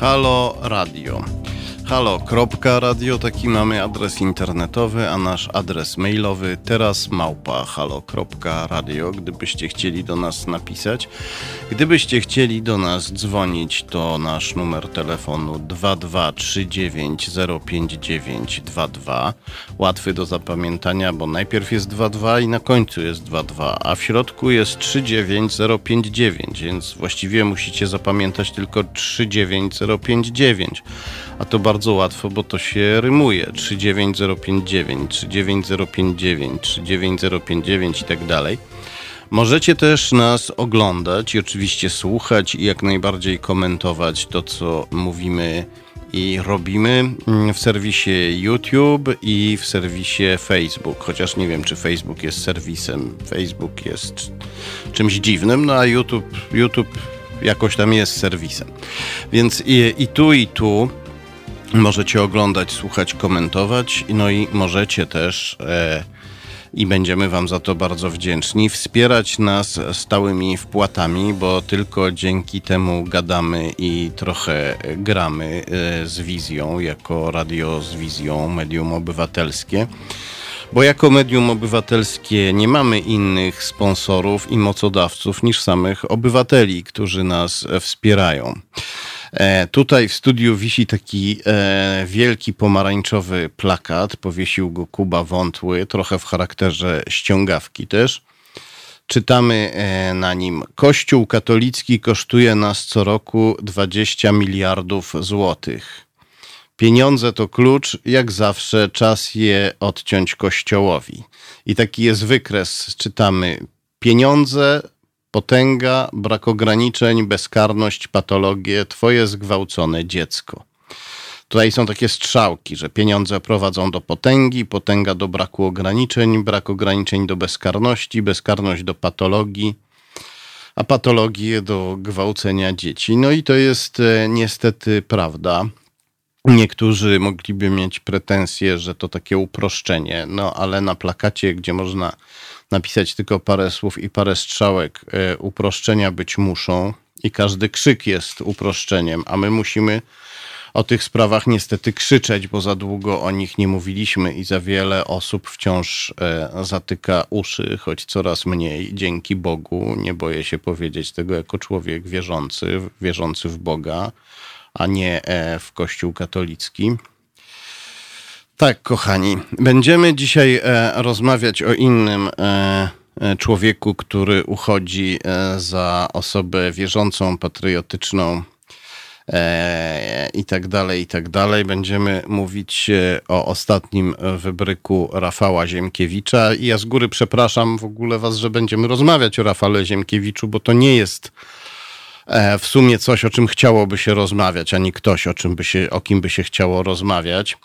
Halo Radio. Halo.radio, taki mamy adres internetowy, a nasz adres mailowy teraz małpa halo.radio, gdybyście chcieli do nas napisać. Gdybyście chcieli do nas dzwonić, to nasz numer telefonu 2239059922. Łatwy do zapamiętania, bo najpierw jest 22 i na końcu jest 22, a w środku jest 39059, więc właściwie musicie zapamiętać tylko 39059. A to bardzo łatwo, bo to się rymuje. 39059, 39059, 39059 i tak dalej. Możecie też nas oglądać i oczywiście słuchać i jak najbardziej komentować to, co mówimy i robimy w serwisie YouTube i w serwisie Facebook. Chociaż nie wiem, czy Facebook jest serwisem. Facebook jest czymś dziwnym, no a YouTube, YouTube jakoś tam jest serwisem. Więc i, i tu, i tu możecie oglądać, słuchać, komentować. No i możecie też. E, i będziemy Wam za to bardzo wdzięczni. Wspierać nas stałymi wpłatami, bo tylko dzięki temu gadamy i trochę gramy e, z wizją, jako radio z wizją, medium obywatelskie. Bo jako medium obywatelskie nie mamy innych sponsorów i mocodawców niż samych obywateli, którzy nas wspierają. E, tutaj w studiu wisi taki e, wielki pomarańczowy plakat. Powiesił go Kuba Wątły, trochę w charakterze ściągawki też. Czytamy e, na nim: Kościół katolicki kosztuje nas co roku 20 miliardów złotych. Pieniądze to klucz, jak zawsze czas je odciąć Kościołowi. I taki jest wykres, czytamy: Pieniądze potęga, brak ograniczeń, bezkarność, patologie, twoje zgwałcone dziecko. Tutaj są takie strzałki, że pieniądze prowadzą do potęgi, potęga do braku ograniczeń, brak ograniczeń do bezkarności, bezkarność do patologii, a patologię do gwałcenia dzieci. No i to jest e, niestety prawda. Niektórzy mogliby mieć pretensje, że to takie uproszczenie, no ale na plakacie, gdzie można napisać tylko parę słów i parę strzałek. E, uproszczenia być muszą i każdy krzyk jest uproszczeniem, a my musimy o tych sprawach niestety krzyczeć, bo za długo o nich nie mówiliśmy i za wiele osób wciąż e, zatyka uszy, choć coraz mniej, dzięki Bogu. Nie boję się powiedzieć tego jako człowiek wierzący, wierzący w Boga, a nie e, w Kościół katolicki. Tak, kochani. Będziemy dzisiaj e, rozmawiać o innym e, e, człowieku, który uchodzi e, za osobę wierzącą, patriotyczną e, i tak dalej, i tak dalej. Będziemy mówić e, o ostatnim wybryku Rafała Ziemkiewicza. I ja z góry przepraszam w ogóle was, że będziemy rozmawiać o Rafale Ziemkiewiczu, bo to nie jest w sumie coś, o czym chciałoby się rozmawiać, ani ktoś, o, czym by się, o kim by się chciało rozmawiać.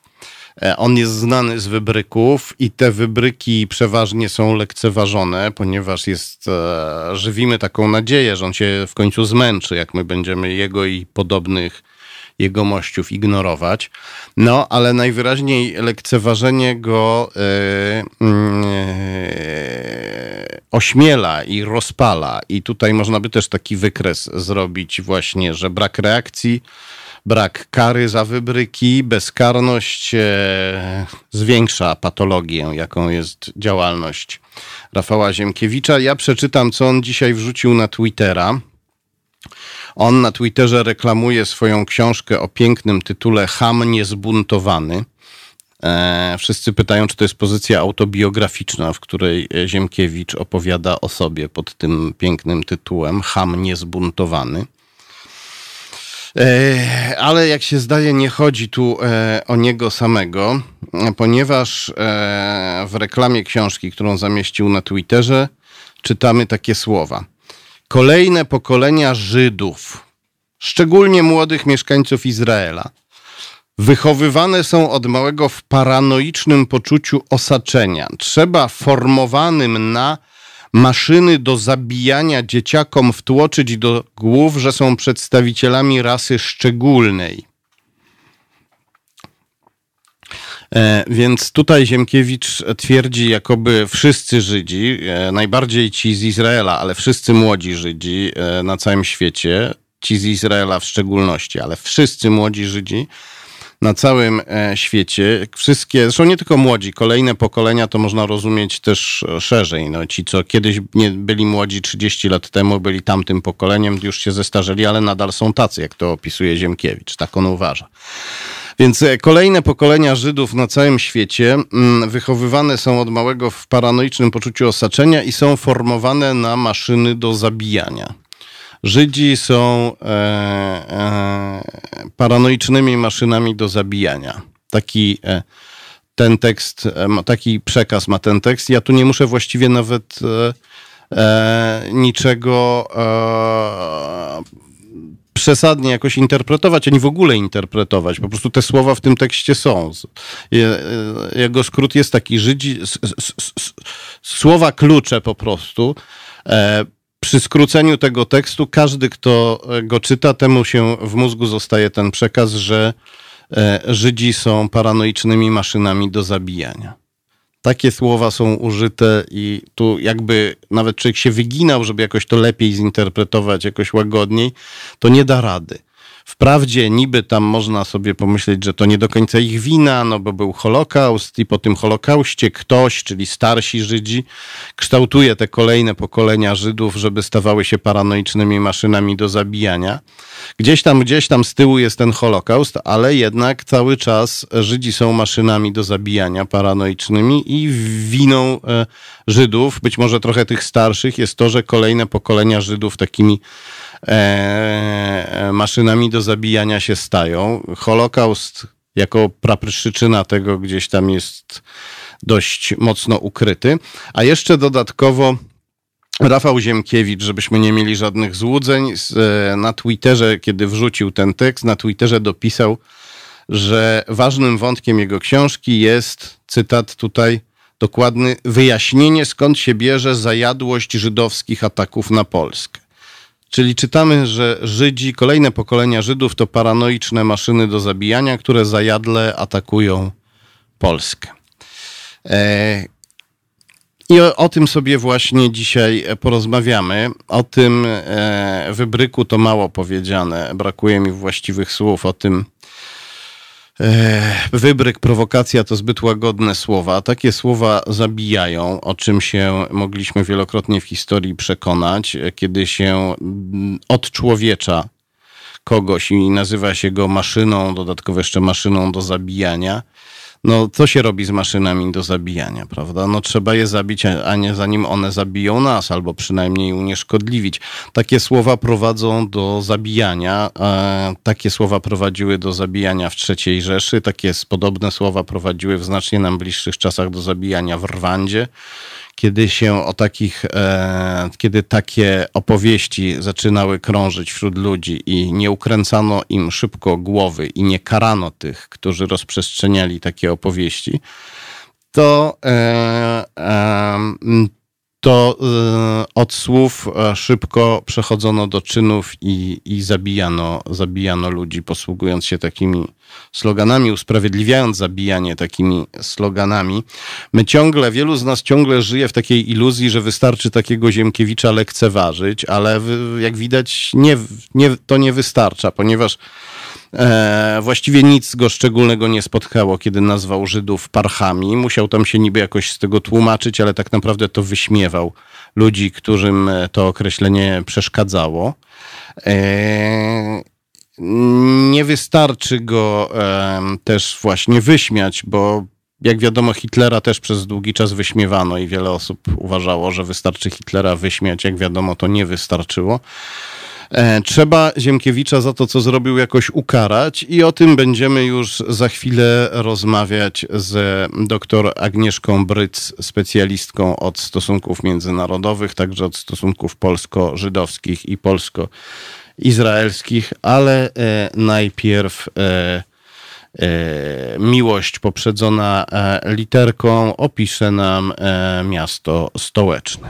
E, on jest znany z wybryków i te wybryki przeważnie są lekceważone, ponieważ jest, e, żywimy taką nadzieję, że on się w końcu zmęczy, jak my będziemy jego i podobnych jegomościów ignorować. No, ale najwyraźniej lekceważenie go mm, e, ośmiela i rozpala. I tutaj można by też taki wykres zrobić właśnie, że brak reakcji brak kary za wybryki, bezkarność e, zwiększa patologię, jaką jest działalność Rafała Ziemkiewicza. Ja przeczytam, co on dzisiaj wrzucił na Twittera. On na Twitterze reklamuje swoją książkę o pięknym tytule Ham niezbuntowany. E, wszyscy pytają, czy to jest pozycja autobiograficzna, w której Ziemkiewicz opowiada o sobie pod tym pięknym tytułem Ham niezbuntowany. E, ale jak się zdaje, nie chodzi tu e, o niego samego, ponieważ e, w reklamie książki, którą zamieścił na Twitterze, czytamy takie słowa. Kolejne pokolenia Żydów, szczególnie młodych mieszkańców Izraela, wychowywane są od małego w paranoicznym poczuciu osaczenia. Trzeba formowanym na maszyny do zabijania dzieciakom wtłoczyć do głów, że są przedstawicielami rasy szczególnej. E, więc tutaj Ziemkiewicz twierdzi, jakoby wszyscy Żydzi, e, najbardziej ci z Izraela, ale wszyscy młodzi Żydzi e, na całym świecie, ci z Izraela w szczególności, ale wszyscy młodzi Żydzi na całym e, świecie. Wszystkie, zresztą nie tylko młodzi, kolejne pokolenia to można rozumieć też szerzej. No, ci, co kiedyś nie byli młodzi 30 lat temu, byli tamtym pokoleniem, już się zestarzeli, ale nadal są tacy, jak to opisuje Ziemkiewicz. Tak on uważa. Więc e, kolejne pokolenia Żydów na całym świecie mm, wychowywane są od małego w paranoicznym poczuciu osaczenia i są formowane na maszyny do zabijania. Żydzi są e, e, paranoicznymi maszynami do zabijania. Taki e, ten tekst, e, taki przekaz ma ten tekst. Ja tu nie muszę właściwie nawet e, niczego przesadnie jakoś interpretować, ani w ogóle interpretować. Po prostu te słowa w tym tekście są. Jego skrót jest taki, Żydzi, słowa klucze po prostu przy skróceniu tego tekstu każdy, kto e, go czyta, temu się w mózgu zostaje ten przekaz, że e, Żydzi są paranoicznymi maszynami do zabijania. Takie słowa są użyte i tu jakby nawet człowiek się wyginał, żeby jakoś to lepiej zinterpretować, jakoś łagodniej, to nie da rady. Wprawdzie niby tam można sobie pomyśleć, że to nie do końca ich wina, no bo był Holokaust i po tym Holokauście ktoś, czyli starsi Żydzi, kształtuje te kolejne pokolenia Żydów, żeby stawały się paranoicznymi maszynami do zabijania. Gdzieś tam, gdzieś tam z tyłu jest ten Holokaust, ale jednak cały czas Żydzi są maszynami do zabijania paranoicznymi i winą e, Żydów, być może trochę tych starszych, jest to, że kolejne pokolenia Żydów takimi e, maszynami do zabijania się stają. Holokaust jako praprzyczyna tego gdzieś tam jest dość mocno ukryty. A jeszcze dodatkowo Rafał Ziemkiewicz, żebyśmy nie mieli żadnych złudzeń, e, na Twitterze, kiedy wrzucił ten tekst, na Twitterze dopisał, że ważnym wątkiem jego książki jest, cytat tutaj dokładny, wyjaśnienie skąd się bierze zajadłość żydowskich ataków na Polskę. Czyli czytamy, że Żydzi, kolejne pokolenia Żydów to paranoiczne maszyny do zabijania, które zajadle atakują Polskę. E, I o, o, tym sobie właśnie dzisiaj porozmawiamy. O tym e, wybryku to mało powiedziane, brakuje mi właściwych słów o tym, Wybryk, prowokacja to zbyt łagodne słowa. Takie słowa zabijają, o czym się mogliśmy wielokrotnie w historii przekonać, kiedy się od człowiecza kogoś i nazywa się go maszyną, dodatkowo jeszcze maszyną do zabijania no co się robi z maszynami do zabijania, prawda? No trzeba je zabić, a nie zanim one zabiją nas, albo przynajmniej unieszkodliwić. Takie słowa prowadzą do zabijania. E, takie słowa prowadziły do zabijania w III Rzeszy, takie podobne słowa prowadziły w znacznie nam bliższych czasach do zabijania w Rwandzie kiedy się o takich, e, kiedy takie opowieści zaczynały krążyć wśród ludzi i nie ukręcano im szybko głowy i nie karano tych, którzy rozprzestrzeniali takie opowieści, to e, e, to y, od słów e, szybko przechodzono do czynów i, i zabijano, zabijano ludzi, posługując się takimi sloganami, usprawiedliwiając zabijanie takimi sloganami. My ciągle, wielu z nas ciągle żyje w takiej iluzji, że wystarczy takiego Ziemkiewicza lekceważyć, ale jak widać nie, nie, to nie wystarcza, ponieważ E, właściwie nic go szczególnego nie spotkało, kiedy nazwał Żydów parchami. Musiał tam się niby jakoś z tego tłumaczyć, ale tak naprawdę to wyśmiewał ludzi, którym to określenie przeszkadzało. E, nie wystarczy go e, też właśnie wyśmiać, bo jak wiadomo, Hitlera też przez długi czas wyśmiewano i wiele osób uważało, że wystarczy Hitlera wyśmiać. Jak wiadomo, to nie wystarczyło. E, trzeba Ziemkiewicza za to, co zrobił, jakoś ukarać i o tym będziemy już za chwilę rozmawiać z dr Agnieszką Bryc, specjalistką od stosunków międzynarodowych, także od stosunków polsko-żydowskich i polsko-izraelskich, ale e, najpierw e, miłość poprzedzona literką opisze nam miasto stołeczne.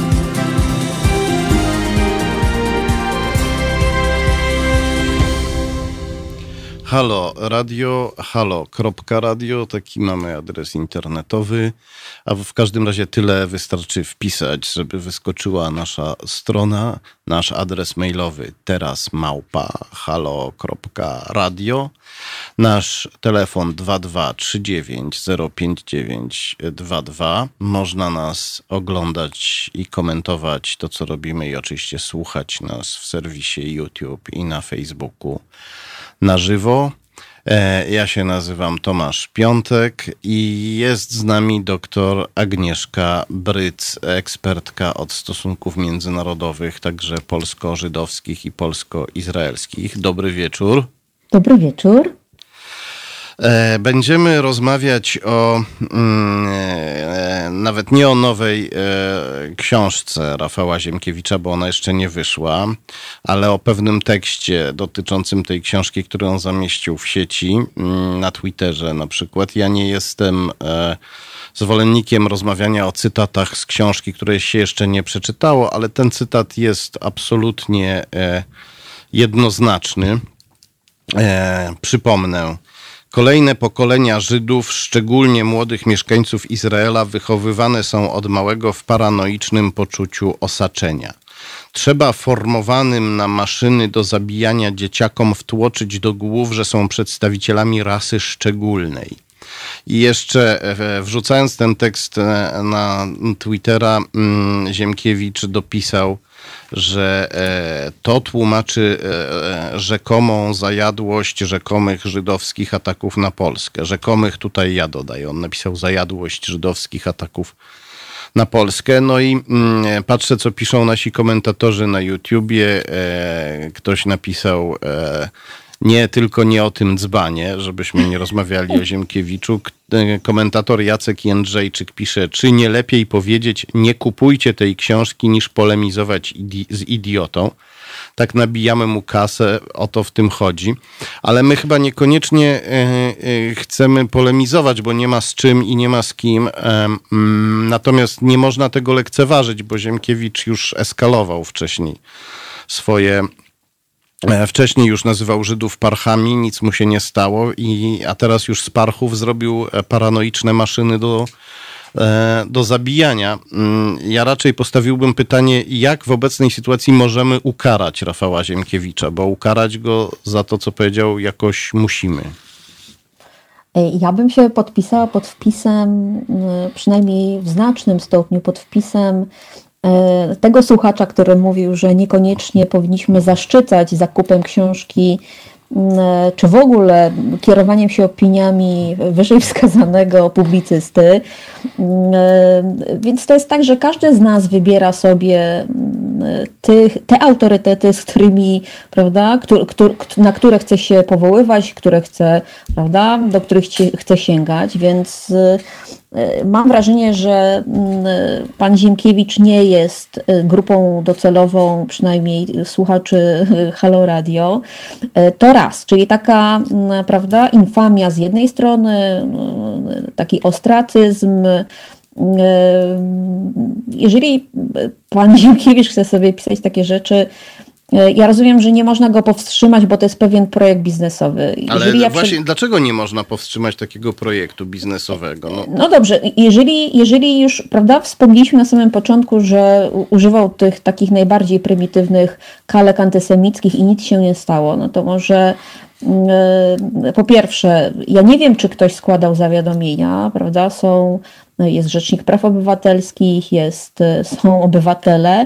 Halo Radio, halo.radio, taki mamy adres internetowy, a w każdym razie tyle wystarczy wpisać, żeby wyskoczyła nasza strona, nasz adres mailowy teraz małpa halo.radio, nasz telefon 2239 Można nas oglądać i komentować to, co robimy i oczywiście słuchać nas w serwisie YouTube i na Facebooku na żywo. E, ja się nazywam Tomasz Piątek i jest z nami doktor Agnieszka Bryc, ekspertka od stosunków międzynarodowych, także polsko-żydowskich i polsko-izraelskich. Dobry wieczór. Dobry wieczór. E, będziemy rozmawiać o mm, e, nawet nie o nowej e, książce Rafała Ziemkiewicza, bo ona jeszcze nie wyszła, ale o pewnym tekście dotyczącym tej książki, którą zamieścił w sieci mm, na Twitterze na przykład. Ja nie jestem zwolennikiem rozmawiania o cytatach z książki, której się jeszcze nie przeczytało, ale ten cytat jest absolutnie jednoznaczny. Przypomnę. Kolejne pokolenia Żydów, szczególnie młodych mieszkańców Izraela, wychowywane są od małego w paranoicznym poczuciu osaczenia. Trzeba formowanym na maszyny do zabijania dzieciakom wtłoczyć do głów, że są przedstawicielami rasy szczególnej. I jeszcze e, wrzucając ten tekst e, na Twittera, mm, Ziemkiewicz dopisał, że e, to tłumaczy e, e, rzekomą zajadłość rzekomych żydowskich ataków na Polskę. Rzekomych tutaj ja dodaję. On napisał zajadłość żydowskich ataków na Polskę. No i mm, patrzę, co piszą nasi komentatorzy na YouTubie. Ktoś napisał nie tylko nie o tym dzbanie, żebyśmy nie rozmawiali o Ziemkiewiczu. Komentator Jacek Jędrzejczyk pisze, czy nie lepiej powiedzieć, nie kupujcie tej książki, niż polemizować idi z idiotą. Tak nabijamy mu kasę, o to w tym chodzi. Ale my chyba niekoniecznie e, e, chcemy polemizować, bo nie ma z czym i nie ma z kim. Mm, natomiast nie można tego lekceważyć, bo Ziemkiewicz już eskalował wcześniej swoje E, wcześniej już nazywał Żydów parchami, nic mu się nie stało, i, a teraz już z parchów zrobił e, paranoiczne maszyny do, e, do zabijania. Mm, ja raczej postawiłbym pytanie, jak w obecnej sytuacji możemy ukarać Rafała Ziemkiewicza, bo ukarać go za to, co powiedział, jakoś musimy. Ja bym się podpisała pod wpisem, przynajmniej w znacznym stopniu, pod wpisem E, tego słuchacza, który mówił, że niekoniecznie powinniśmy zaszczycać zakupem książki E, czy w ogóle kierowaniem się opiniami wyżej wskazanego publicysty. E, więc to jest tak, że każdy z nas wybiera sobie tych, te autorytety, z którymi, prawda, na które chce się powoływać, które chce, prawda, do których chce sięgać, więc e, mam wrażenie, że pan Ziemkiewicz nie jest grupą docelową, przynajmniej słuchaczy Halo Radio. To raz, czyli taka, mm, prawda, infamia z jednej strony, mm, taki ostracyzm. Mm, jeżeli pan Ziemkiewicz chce sobie pisać takie rzeczy, e, ja rozumiem, że nie można go powstrzymać, bo to jest pewien projekt biznesowy. Ale ja właśnie dlaczego nie można powstrzymać takiego projektu biznesowego? No, no dobrze, jeżeli, jeżeli już, prawda, wspomnieliśmy na samym początku, że używał tych takich najbardziej prymitywnych kalek antysemickich i nic się nie stało, no to może mm, po pierwsze, ja nie wiem, czy ktoś składał zawiadomienia, prawda? Są jest Rzecznik Praw Obywatelskich, jest, są obywatele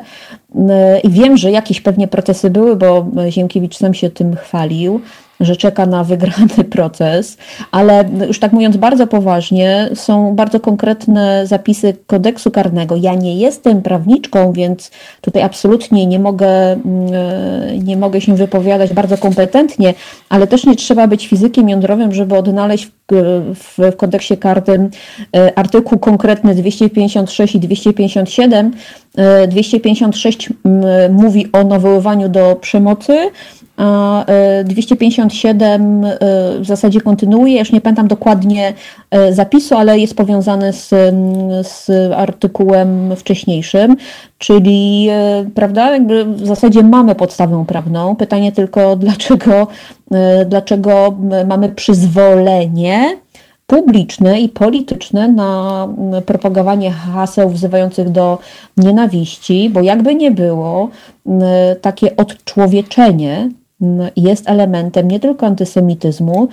i wiem, że jakieś pewnie procesy były, bo Ziemkiewicz sam się tym chwalił, że czeka na wygrany proces, ale już tak mówiąc bardzo poważnie, są bardzo konkretne zapisy kodeksu karnego. Ja nie jestem prawniczką, więc tutaj absolutnie nie mogę, mm, nie mogę się wypowiadać bardzo kompetentnie, ale też nie trzeba być fizykiem jądrowym, żeby odnaleźć w, w kodeksie karnym e, artykuł konkretny 256 i 257. 256 mówi o nawoływaniu do przemocy, a 257 w zasadzie kontynuuje. Już nie pamiętam dokładnie zapisu, ale jest powiązany z, z artykułem wcześniejszym, czyli prawda, jakby w zasadzie mamy podstawę prawną. Pytanie tylko, dlaczego, dlaczego mamy przyzwolenie publiczne i polityczne na propagowanie haseł wzywających do nienawiści, bo jakby nie było, takie odczłowieczenie jest elementem nie tylko antysemityzmu,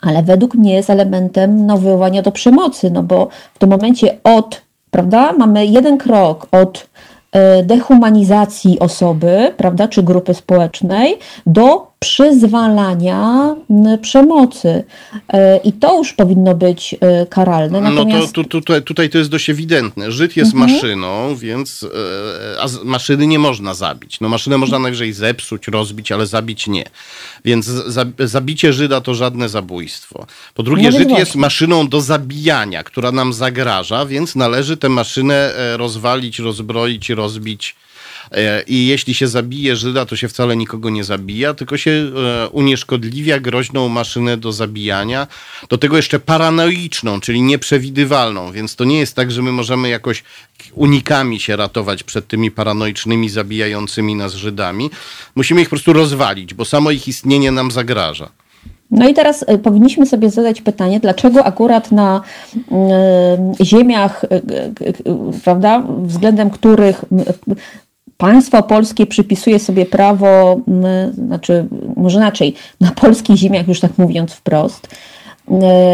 ale według mnie jest elementem nawoływania do przemocy, no bo w tym momencie od, prawda, mamy jeden krok od e, dehumanizacji osoby, prawda, czy grupy społecznej do przyzwalania przemocy. E, I to już powinno być e, karalne. Natomiast... No to tu, tutaj, tutaj to jest dość ewidentne. Żyd jest mhm. maszyną, więc e, a maszyny nie można zabić. No maszynę można najwyżej zepsuć, rozbić, ale zabić nie. Więc za, zabicie Żyda to żadne zabójstwo. Po drugie, no Żyd jest maszyną do zabijania, która nam zagraża, więc należy tę maszynę rozwalić, rozbroić, rozbić I jeśli się zabije Żyda, to się wcale nikogo nie zabija, tylko się e, unieszkodliwia groźną maszynę do zabijania. Do tego jeszcze paranoiczną, czyli nieprzewidywalną, więc to nie jest tak, że my możemy jakoś unikami się ratować przed tymi paranoicznymi, zabijającymi nas Żydami. Musimy ich po prostu rozwalić, bo samo ich istnienie nam zagraża. No i teraz e, powinniśmy sobie zadać pytanie, dlaczego akurat na ziemiach, prawda, względem których państwo polskie przypisuje sobie prawo, znaczy może inaczej, na polskich ziemiach, już tak mówiąc wprost,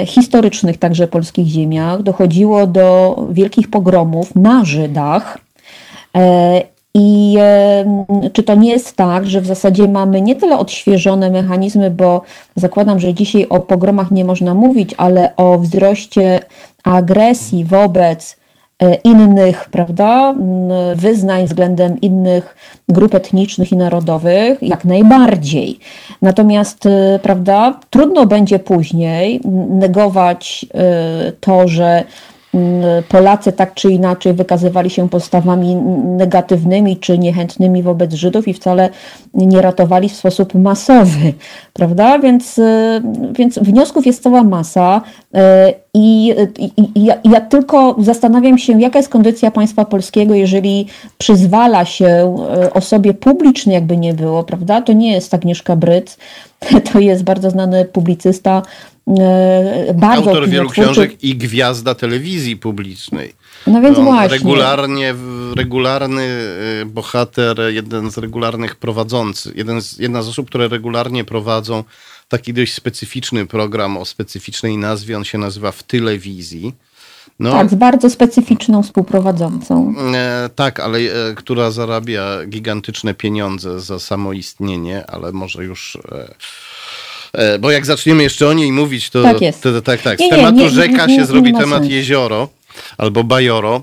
historycznych także polskich ziemiach, dochodziło do wielkich pogromów na Żydach. E, I czy to nie jest tak, że w zasadzie mamy nie tyle odświeżone mechanizmy, bo zakładam, że dzisiaj o pogromach nie można mówić, ale o wzroście agresji wobec E, innych, prawda, wyznań względem innych grup etnicznych i narodowych, jak najbardziej. Natomiast, e, prawda, trudno będzie później negować e, to, że Polacy tak czy inaczej wykazywali się postawami negatywnymi czy niechętnymi wobec Żydów i wcale nie ratowali w sposób masowy, prawda? Więc, y, więc wniosków jest cała masa y, i, i, i ja, ja, tylko zastanawiam się, jaka jest kondycja państwa polskiego, jeżeli przyzwala się y, osobie publicznej, jakby nie było, prawda? To nie jest Agnieszka Bryc, to jest bardzo znany publicysta, bardzo Autor wielu książek i gwiazda telewizji publicznej. No więc no, właśnie. Regularnie, regularny e, bohater, jeden z regularnych prowadzących, jeden z, jedna z osób, które regularnie prowadzą taki dość specyficzny program o specyficznej nazwie, on się nazywa W Telewizji. No, tak, z bardzo specyficzną współprowadzącą. E, tak, ale e, która zarabia gigantyczne pieniądze za samoistnienie, ale może już... E, E, bo jak zaczniemy jeszcze o niej mówić, to tak, jest. to, tak, tak. Z nie, tematu nie, nie, rzeka się zrobi temat jezioro albo bajoro.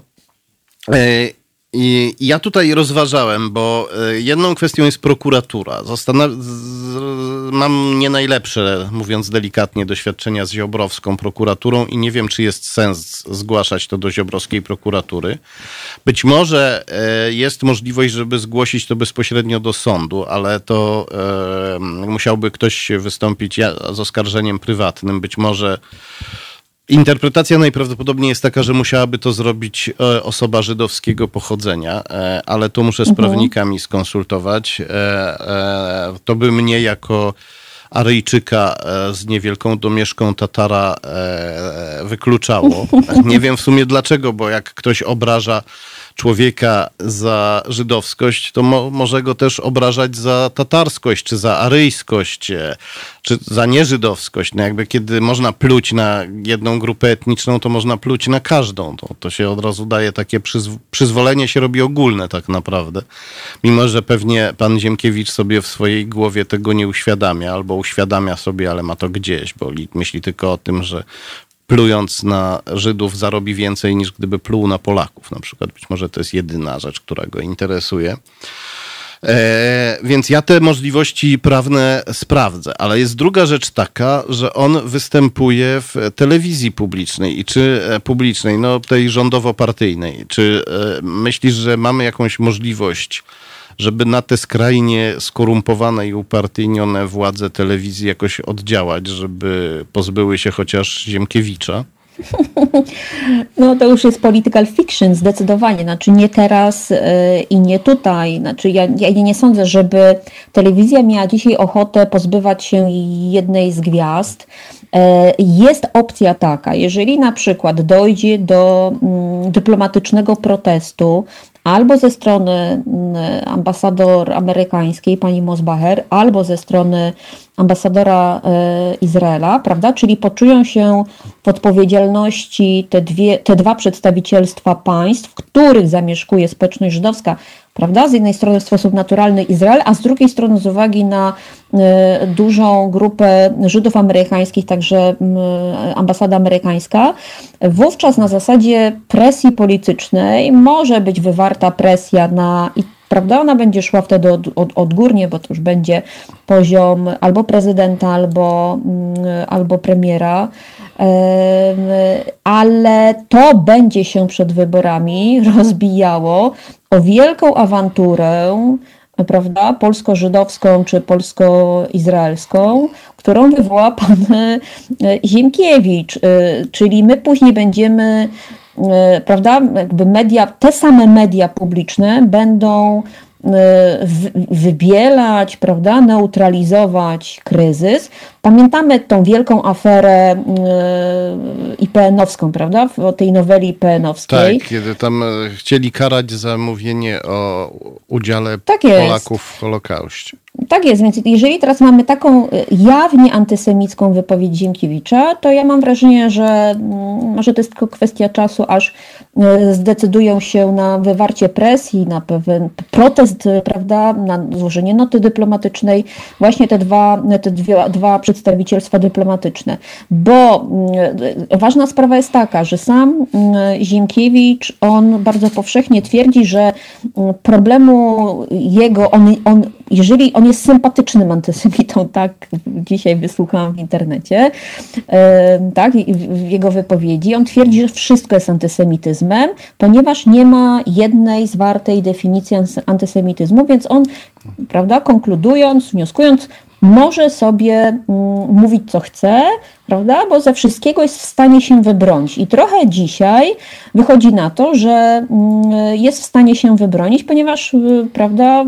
I ja tutaj rozważałem, bo e, jedną kwestią jest prokuratura. Zastanaw- mam nie najlepsze, mówiąc delikatnie, doświadczenia z ziobrowską prokuraturą i nie wiem, czy jest sens zgłaszać to do ziobrowskiej prokuratury. Być może e, jest możliwość, żeby zgłosić to bezpośrednio do sądu, ale to e, musiałby ktoś wystąpić z oskarżeniem prywatnym. Być może Interpretacja najprawdopodobniej jest taka, że musiałaby to zrobić e, osoba żydowskiego pochodzenia, e, ale to muszę z mhm. prawnikami skonsultować. E, to by mnie jako Aryjczyka z niewielką domieszką Tatara wykluczało. Nie wiem w sumie dlaczego, bo jak ktoś obraża człowieka za żydowskość, to mo może go też obrażać za tatarskość, czy za aryjskość, e, czy za nieżydowskość. No jakby kiedy można pluć na jedną grupę etniczną, to można pluć na każdą. To, to się od razu daje takie przyzw przyzwolenie się robi ogólne tak naprawdę. Mimo, że pewnie pan Ziemkiewicz sobie w swojej głowie tego nie uświadamia, albo uświadamia sobie, ale ma to gdzieś, bo myśli tylko o tym, że plując na Żydów zarobi więcej niż gdyby pluł na Polaków na przykład. Być może to jest jedyna rzecz, która go interesuje. E, więc ja te możliwości prawne sprawdzę, ale jest druga rzecz taka, że on występuje w telewizji publicznej i czy e, publicznej, no tej rządowo-partyjnej. Czy e, myślisz, że mamy jakąś możliwość żeby na te skrajnie skorumpowane i upartyjnione władze telewizji jakoś oddziałać, żeby pozbyły się chociaż Ziemkiewicza? No to już jest political fiction zdecydowanie, znaczy nie teraz yy, i nie tutaj. Znaczy ja, ja nie sądzę, żeby telewizja miała dzisiaj ochotę pozbywać się jednej z gwiazd. Yy, jest opcja taka, jeżeli na przykład dojdzie do yy, dyplomatycznego protestu albo ze strony mm, ambasador amerykańskiej, pani Mosbacher, albo ze strony ambasadora e, Izraela, prawda? Czyli poczują się w odpowiedzialności te, dwie, te dwa przedstawicielstwa państw, których zamieszkuje społeczność żydowska, prawda? Z jednej strony w sposób naturalny Izrael, a z drugiej strony z uwagi na e, dużą grupę Żydów amerykańskich, także ambasada amerykańska, wówczas na zasadzie presji politycznej może być wywarta presja na prawda? Ona będzie szła wtedy od, od, odgórnie, bo to już będzie poziom albo prezydenta, albo, albo premiera, ale to będzie się przed wyborami rozbijało o wielką awanturę, prawda, polsko-żydowską czy polsko-izraelską, którą wywoła pan e, Ziemkiewicz. E, czyli my później będziemy E, prawda, jakby media, te same media publiczne będą wybielać, prawda, neutralizować kryzys. Pamiętamy tą wielką aferę e, IPN-owską, prawda, o tej noweli IPN-owskiej. Tak, kiedy tam chcieli karać za mówienie o udziale tak Polaków w Holokauście. Tak jest, więc jeżeli teraz mamy taką y, jawnie antysemicką wypowiedź Ziemkiewicza, to ja mam wrażenie, że mm, może to jest tylko kwestia czasu, aż y, zdecydują się na wywarcie presji, na pewien protest, y, prawda, na złożenie noty dyplomatycznej, właśnie te dwa, te dwie, dwa przedstawicielstwa dyplomatyczne. Bo ważna sprawa jest taka, że sam Ziemkiewicz, on bardzo powszechnie twierdzi, że problemu jego, on, on jeżeli on jest sympatycznym antysemitą, tak dzisiaj wysłuchałam w internecie, tak, w jego wypowiedzi, on twierdzi, że wszystko jest antysemityzmem, ponieważ nie ma jednej zwartej definicji antysemityzmu, więc on, prawda, konkludując, wnioskując, może sobie mm, mówić, co chce, prawda? Bo ze wszystkiego jest w stanie się wybronić. I trochę dzisiaj wychodzi na to, że mm, jest w stanie się wybronić, ponieważ, y, prawda,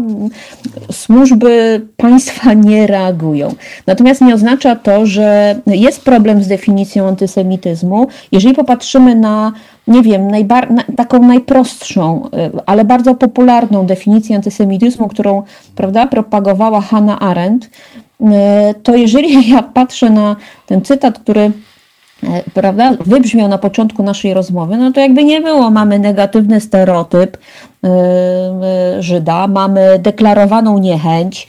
służby państwa nie reagują. Natomiast nie oznacza to, że jest problem z definicją antysemityzmu. Jeżeli popatrzymy na nie wiem, najbar- na, taką najprostszą, y, ale bardzo popularną definicję antysemityzmu, którą prawda, propagowała Hannah Arendt, y, to jeżeli ja patrzę na ten cytat, który y, prawda, wybrzmiał na początku naszej rozmowy, no to jakby nie było, mamy negatywny stereotyp Żyda, mamy deklarowaną niechęć,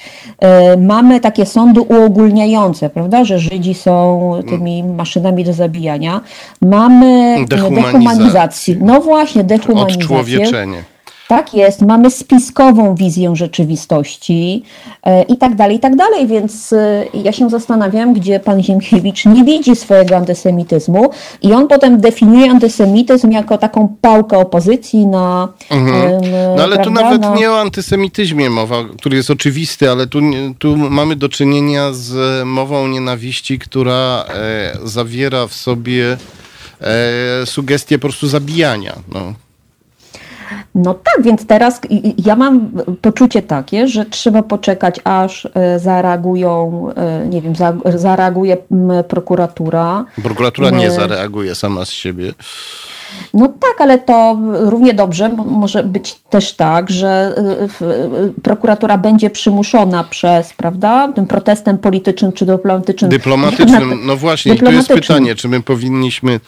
mamy takie sądy uogólniające, prawda, że Żydzi są tymi maszynami do zabijania, mamy dehumanizację. No właśnie, dehumanizację. Odczłowieczenie. Tak jest, mamy spiskową wizję rzeczywistości e, i tak dalej, i tak dalej, więc e, ja się zastanawiam, gdzie pan Ziemkiewicz nie widzi swojego antysemityzmu i on potem definiuje antysemityzm jako taką pałkę opozycji na... Mhm. No ale prawda, tu nawet na... nie o antysemityzmie mowa, który jest oczywisty, ale tu, tu mamy do czynienia z mową nienawiści, która e, zawiera w sobie e, sugestie po prostu zabijania. No. No tak, więc teraz ja mam poczucie takie, że trzeba poczekać, aż e, zareagują, e, nie wiem, zareaguje prokuratura. Prokuratura nie zareaguje sama z siebie. No tak, ale to równie dobrze może być też tak, że e, prokuratura będzie przymuszona przez, prawda, tym protestem politycznym czy dyplomatycznym. Dyplomatycznym, no właśnie, i tu jest pytanie, czy my powinniśmy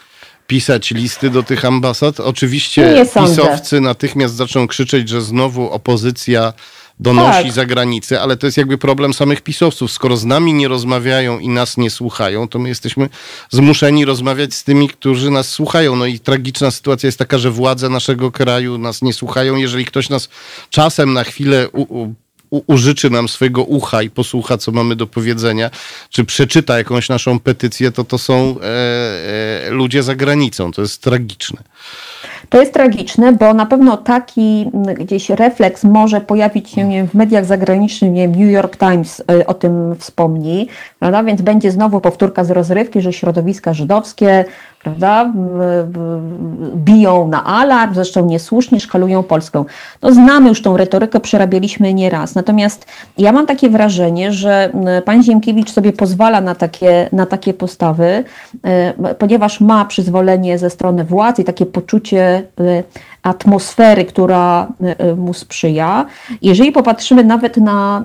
pisać listy do tych ambasad. Oczywiście pisowcy natychmiast zaczną krzyczeć, że znowu opozycja donosi tak. za granicę, ale to jest jakby problem samych pisowców. Skoro z nami nie rozmawiają i nas nie słuchają, to my jesteśmy zmuszeni rozmawiać z tymi, którzy nas słuchają. No i tragiczna sytuacja jest taka, że władze naszego kraju nas nie słuchają. Jeżeli ktoś nas czasem na chwilę u, u, użyczy nam swojego ucha i posłucha, co mamy do powiedzenia, czy przeczyta jakąś naszą petycję, to to są e, e, ludzie za granicą. To jest tragiczne. To jest tragiczne, bo na pewno taki gdzieś refleks może pojawić się wiem, w mediach zagranicznych, nie wiem, New York Times o tym wspomni, prawda? więc będzie znowu powtórka z rozrywki, że środowiska żydowskie prawda, biją na alarm, zresztą niesłusznie szkalują Polską. No znamy już tą retorykę, przerabialiśmy nieraz. Natomiast ja mam takie wrażenie, że pan Ziemkiewicz sobie pozwala na takie, na takie postawy, e, ponieważ ma przyzwolenie ze strony władz i takie poczucie e, atmosfery, która e, mu sprzyja. Jeżeli popatrzymy nawet na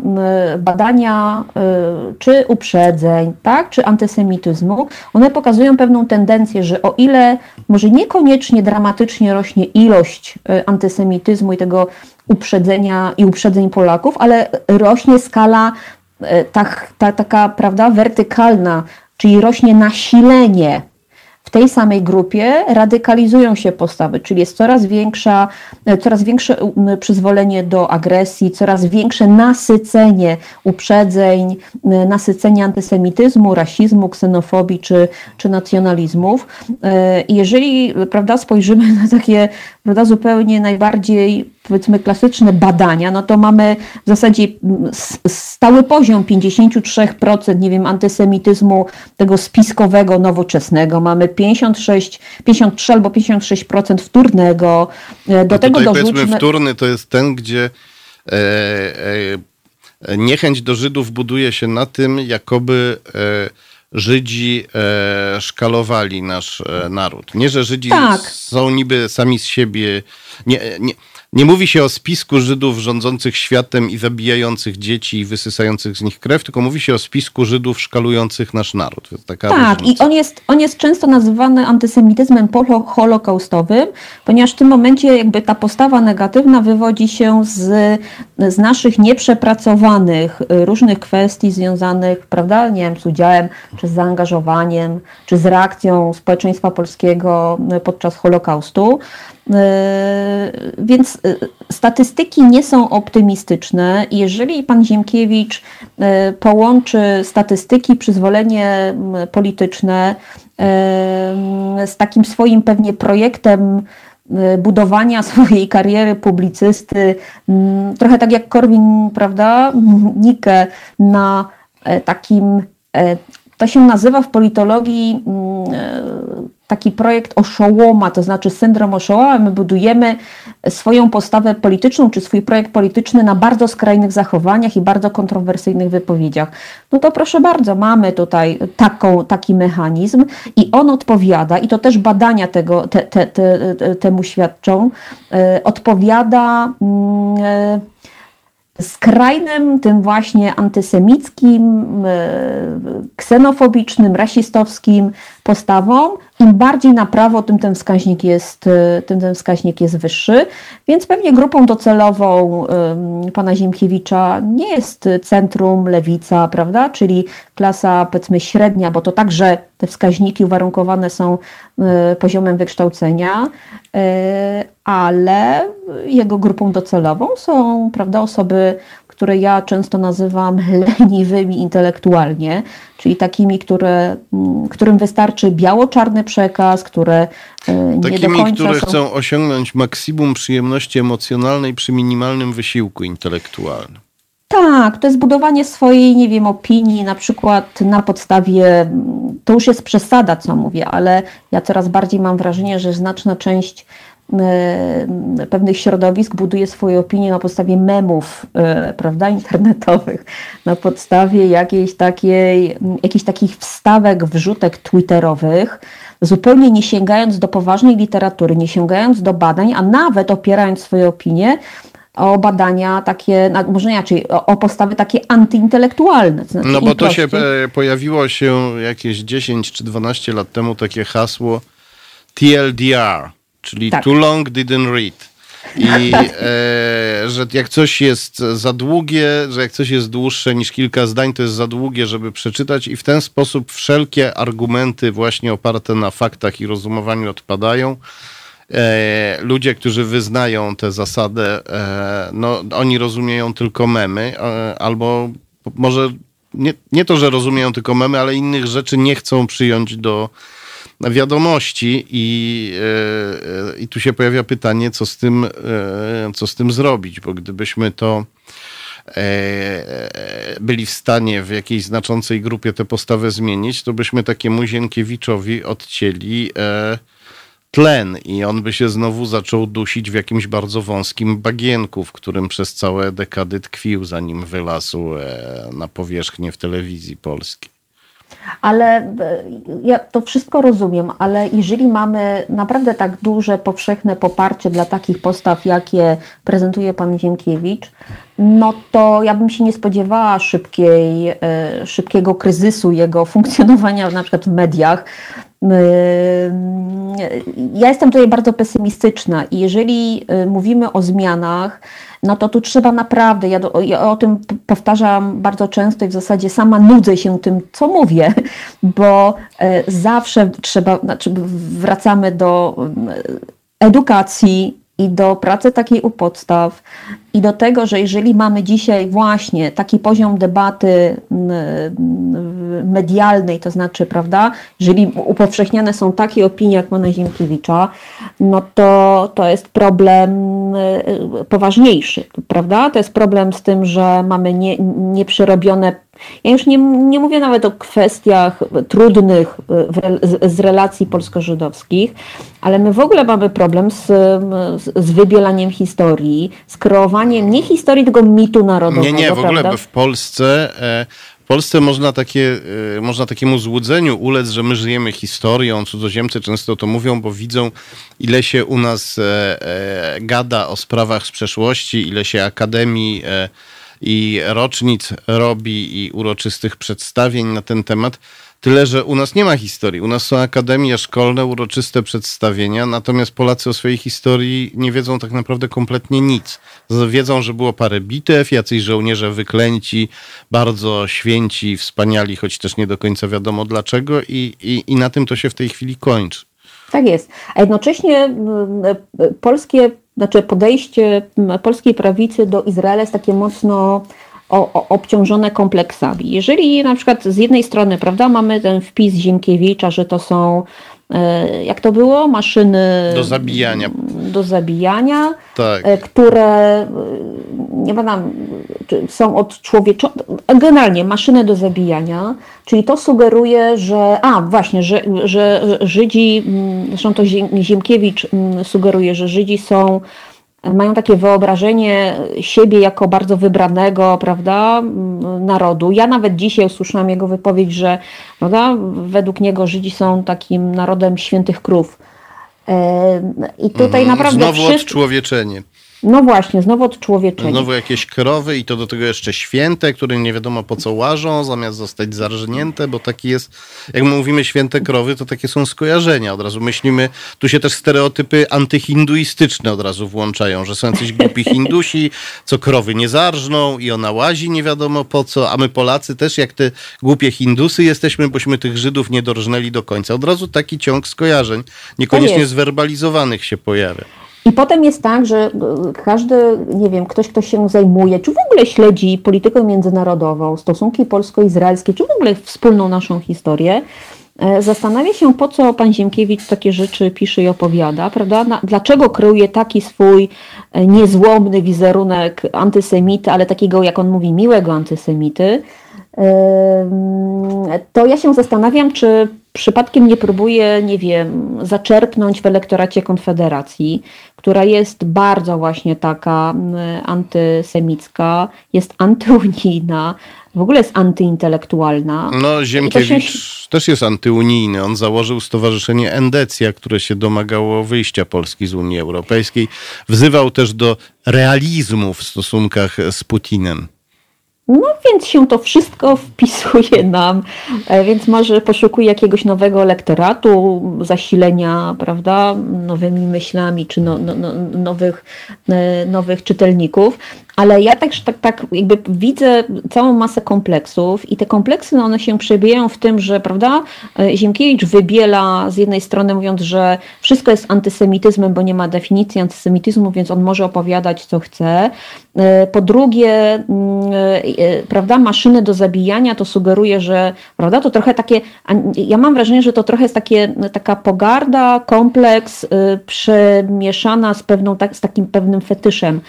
badania czy uprzedzeń, tak, czy antysemityzmu, one pokazują pewną tendencję, że o ile może niekoniecznie dramatycznie rośnie ilość antysemityzmu i tego uprzedzenia i uprzedzeń Polaków, ale rośnie skala tak, ta, taka, prawda, wertykalna, czyli rośnie nasilenie w tej samej grupie radykalizują się postawy, czyli jest coraz, większa, coraz większe przyzwolenie do agresji, coraz większe nasycenie uprzedzeń, nasycenie antysemityzmu, rasizmu, ksenofobii czy, czy nacjonalizmów. I jeżeli prawda, spojrzymy na takie prawda, zupełnie najbardziej powiedzmy klasyczne badania, no to mamy w zasadzie stały poziom 53%, nie wiem, antysemityzmu tego spiskowego, nowoczesnego. Mamy 56, 53 albo 56% wtórnego. E, do no tego dorzućmy... powiedzmy wtórny to jest ten, gdzie e, e, niechęć do Żydów buduje się na tym, jakoby e, Żydzi e, szkalowali nasz e, naród. Nie, że Żydzi tak. są niby sami z siebie. Nie, nie, nie mówi się o spisku Żydów rządzących światem i zabijających dzieci i wysysających z nich krew, tylko mówi się o spisku Żydów szkalujących nasz naród. tak, różnica. i on jest, on jest często nazywany antysemityzmem holokaustowym, ponieważ w tym momencie jakby ta postawa negatywna wywodzi się z, z naszych nieprzepracowanych różnych kwestii związanych, prawda, nie wiem, z udziałem, czy z zaangażowaniem, czy z reakcją społeczeństwa polskiego podczas Holokaustu. E, więc e, statystyki nie są optymistyczne. Jeżeli pan Ziemkiewicz e, połączy statystyki, przyzwolenie polityczne z takim swoim pewnie projektem budowania swojej kariery publicysty, trochę tak jak Korwin, prawda, Nike na takim to się nazywa w politologii taki projekt oszołoma, to znaczy syndrom oszołoma. My budujemy swoją postawę polityczną czy swój projekt polityczny na bardzo skrajnych zachowaniach i bardzo kontrowersyjnych wypowiedziach. No to proszę bardzo, mamy tutaj taką, taki mechanizm i on odpowiada, i to też badania tego, te, te, te, temu świadczą, e, odpowiada. Yy, skrajnym, tym właśnie antysemickim, e, ksenofobicznym, rasistowskim postawom. Im bardziej na prawo, tym ten wskaźnik jest, e, tym ten wskaźnik jest wyższy. Więc pewnie grupą docelową pana Ziemkiewicza nie jest centrum, lewica, prawda? Czyli klasa powiedzmy średnia, bo to także te wskaźniki uwarunkowane są e, poziomem wykształcenia, ale jego grupą docelową są prawda, osoby, które ja często nazywam leniwymi intelektualnie, czyli takimi, które, mm, którym wystarczy biało-czarny przekaz, które e, nie takimi, do końca które są... chcą osiągnąć maksimum przyjemności emocjonalnej przy minimalnym wysiłku intelektualnym. Tak, to jest budowanie swojej, nie wiem, opinii, na przykład na podstawie, to już jest przesada, co mówię, ale ja coraz bardziej mam wrażenie, że znaczna część pewnych środowisk buduje swoje opinie na podstawie memów, e, prawda, internetowych, na podstawie jakiejś takiej, jakichś takich wstawek, wrzutek twitterowych, zupełnie nie sięgając do poważnej literatury, nie sięgając do badań, a nawet opierając swoje opinie o badania takie, może inaczej, o, o postawy takie antyintelektualne. To znaczy no bo to się e, pojawiło się jakieś 10 czy 12 lat temu takie hasło TLDR, czyli tak. Too Long Didn't Read. I e, że jak coś jest za długie, że jak coś jest dłuższe niż kilka zdań, to jest za długie, żeby przeczytać, i w ten sposób wszelkie argumenty, właśnie oparte na faktach i rozumowaniu, odpadają. E, ludzie, którzy wyznają tę zasadę, e, no, oni rozumieją tylko memy, e, albo może nie, nie to, że rozumieją tylko memy, ale innych rzeczy nie chcą przyjąć do wiadomości i, i tu się pojawia pytanie, co z tym, co z tym zrobić, bo gdybyśmy to byli w stanie w jakiejś znaczącej grupie tę postawę zmienić, to byśmy takiemu Zienkiewiczowi odcięli tlen i on by się znowu zaczął dusić w jakimś bardzo wąskim bagienku, w którym przez całe dekady tkwił, zanim wylazł e, na powierzchnię w telewizji polskiej. Ale e, ja to wszystko rozumiem, ale jeżeli mamy naprawdę tak duże, powszechne poparcie dla takich postaw, jakie prezentuje pan Ziemkiewicz, no to ja bym się nie spodziewała szybkiej, e, szybkiego kryzysu jego funkcjonowania na przykład w mediach, ja jestem tutaj bardzo pesymistyczna i jeżeli mówimy o zmianach, no to tu trzeba naprawdę, ja, do, ja, o tym powtarzam bardzo często i w zasadzie sama nudzę się tym, co mówię, bo y, zawsze trzeba, znaczy wracamy do y, edukacji, i do pracy takiej u podstaw, i do tego, że jeżeli mamy dzisiaj właśnie taki poziom debaty medialnej, to znaczy, prawda, jeżeli upowszechniane są takie opinie jak Pana Ziemkiewicza, no to to jest problem y, poważniejszy, prawda? To jest problem z tym, że mamy nie, nieprzerobione ja już nie, nie mówię nawet o kwestiach trudnych z, z relacji polsko-żydowskich, ale my w ogóle mamy problem z, z, wybielaniem historii, z kreowaniem nie historii, tylko mitu narodowego. Nie, nie, w prawda? ogóle w Polsce. E, Polsce można, takie, e, można takiemu złudzeniu ulec, że my żyjemy historią. Cudzoziemcy często to mówią, bo widzą, ile się u nas e, gada o sprawach z przeszłości, ile się akademii i rocznic robi i uroczystych przedstawień na ten temat. Tyle, że u nas nie ma historii. U nas są akademie szkolne, uroczyste przedstawienia, natomiast Polacy o swojej historii nie wiedzą tak naprawdę kompletnie nic. Wiedzą, że było parę bitew, jacyś żołnierze wyklęci, bardzo święci, wspaniali, choć też nie do końca wiadomo dlaczego i, i, i na tym to się w tej chwili kończy. Tak jest. A jednocześnie mm, polskie znaczy podejście polskiej prawicy do Izraela jest takie mocno o, o, obciążone kompleksami. Jeżeli na przykład z jednej strony, prawda, mamy ten wpis Ziemkiewicza, że to są E, jak to było? Maszyny do zabijania. Do zabijania, tak. E, które e, nie pamiętam, są od człowieka, generalnie maszyny do zabijania, czyli to sugeruje, że, a właśnie, że, że Żydzi, mm, zresztą to Ziemkiewicz mm, sugeruje, że Żydzi są mają takie wyobrażenie siebie jako bardzo wybranego, prawda, narodu. Ja nawet dzisiaj usłyszałam jego wypowiedź, że prawda, według niego Żydzi są takim narodem świętych krów. I tutaj mhm. naprawdę. Znowu wszystko... odczłowieczenie. No właśnie, znowu odczłowieczenie. Znowu jakieś krowy i to do tego jeszcze święte, które nie wiadomo po co łażą, zamiast zostać zarżnięte, bo taki jest, jak mówimy święte krowy, to takie są skojarzenia. Od razu myślimy, tu się też stereotypy antyhinduistyczne od razu włączają, że są jacyś głupi Hindusi, co krowy nie zarżną i ona łazi nie wiadomo po co, a my Polacy też jak te głupie Hindusy jesteśmy, bośmy tych Żydów nie dorżnęli do końca. Od razu taki ciąg skojarzeń, niekoniecznie zwerbalizowanych się pojawia. I potem jest tak, że e, każdy, nie wiem, ktoś, kto się zajmuje, czy w ogóle śledzi politykę międzynarodową, stosunki polsko-izraelskie, czy w ogóle wspólną naszą historię, e, zastanawia się, po co pan Ziemkiewicz takie rzeczy pisze i opowiada, prawda? Dlaczego kreuje taki swój e, niezłomny wizerunek antysemity, ale takiego, jak on mówi, miłego antysemity, to ja się zastanawiam, czy przypadkiem nie próbuje, nie wiem, zaczerpnąć w elektoracie Konfederacji, która jest bardzo właśnie taka antysemicka, jest antyunijna, w ogóle jest antyintelektualna. No, Ziemkiewicz się... też jest antyunijny. On założył stowarzyszenie Endecja, które się domagało wyjścia Polski z Unii Europejskiej. Wzywał też do realizmu w stosunkach z Putinem. No więc się to wszystko wpisuje nam, e, więc może poszukuje jakiegoś nowego lektoratu, zasilenia, prawda, nowymi myślami czy no, no, no, nowych, e, nowych czytelników. Ale ja także tak, tak jakby widzę całą masę kompleksów i te kompleksy no one się przebijają w tym, że prawda, Ziemkiewicz wybiela z jednej strony mówiąc, że wszystko jest antysemityzmem, bo nie ma definicji antysemityzmu, więc on może opowiadać co chce. Po drugie, mm, prawda, maszyny do zabijania to sugeruje, że prawda, to trochę takie, ja mam wrażenie, że to trochę jest takie, taka pogarda, kompleks przemieszana z pewną, tak, z takim pewnym fetyszem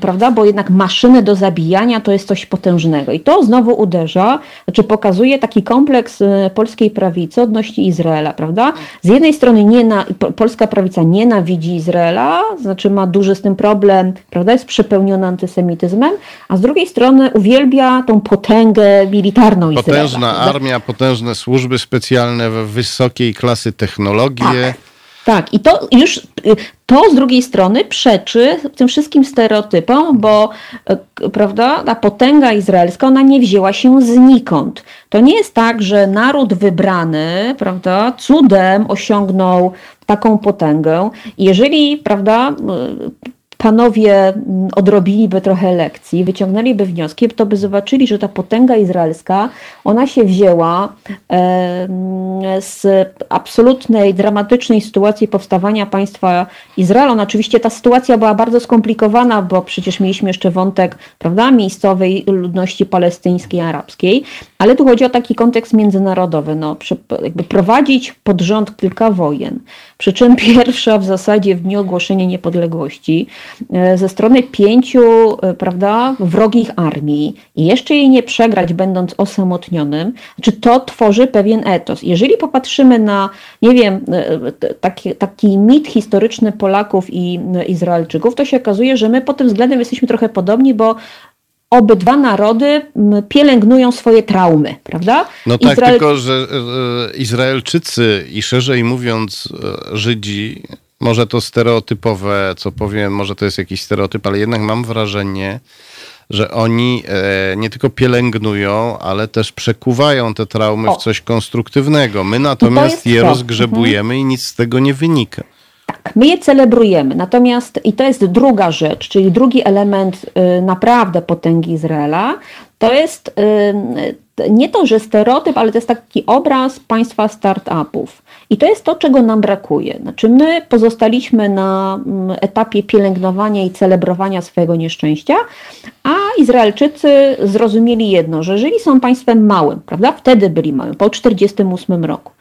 prawda? Bo jednak maszyny do zabijania to jest coś potężnego. I to znowu uderza, znaczy pokazuje taki kompleks e, polskiej prawicy odnośnie Izraela, prawda? Z jednej strony nie na, polska prawica nienawidzi Izraela, znaczy ma duży z tym problem, prawda? Jest przepełniona antysemityzmem, a z drugiej strony uwielbia tą potęgę militarną Izraela. Potężna armia, potężne służby specjalne, wysokiej klasy technologie. Tak. Tak, i to już to z drugiej strony przeczy tym wszystkim stereotypom, bo e, prawda, ta potęga izraelska ona nie wzięła się znikąd. To nie jest tak, że naród wybrany, prawda, cudem osiągnął taką potęgę. Jeżeli, prawda, panowie mm, odrobiliby trochę lekcji, wyciągnęliby wnioski, to by zobaczyli, że ta potęga izraelska, ona się wzięła z absolutnej, dramatycznej sytuacji powstawania państwa Izrael. Oczywiście ta sytuacja była bardzo skomplikowana, bo przecież mieliśmy jeszcze wątek prawda, miejscowej ludności palestyńskiej, arabskiej, ale tu chodzi o taki kontekst międzynarodowy. No, jakby prowadzić pod rząd kilka wojen, przy czym pierwsza w zasadzie w dniu ogłoszenia niepodległości, E, ze strony pięciu e, prawda, wrogich armii i jeszcze jej nie przegrać, będąc osamotnionym, czy to tworzy pewien etos. Jeżeli popatrzymy na, nie wiem, e, taki, taki mit historyczny Polaków i Izraelczyków, to się okazuje, że my pod tym względem jesteśmy trochę podobni, bo obydwa narody pielęgnują swoje traumy, prawda? No tak, Izrael... tylko że Izraelczycy i szerzej mówiąc Żydzi może to stereotypowe, co powiem, może to jest jakiś stereotyp, ale jednak mam wrażenie, że oni e, nie tylko pielęgnują, ale też przekuwają te traumy o. w coś konstruktywnego. My natomiast je to. rozgrzebujemy mhm. i nic z tego nie wynika. Tak, my je celebrujemy. Natomiast, i to jest druga rzecz, czyli drugi element y, naprawdę potęgi Izraela, to jest y, nie to, że stereotyp, ale to jest taki obraz państwa startupów. I to jest to, czego nam brakuje. Znaczy, my pozostaliśmy na mm, etapie pielęgnowania i celebrowania swojego nieszczęścia, a Izraelczycy zrozumieli jedno, że jeżeli są państwem małym, prawda, wtedy byli małym, po 1948 roku,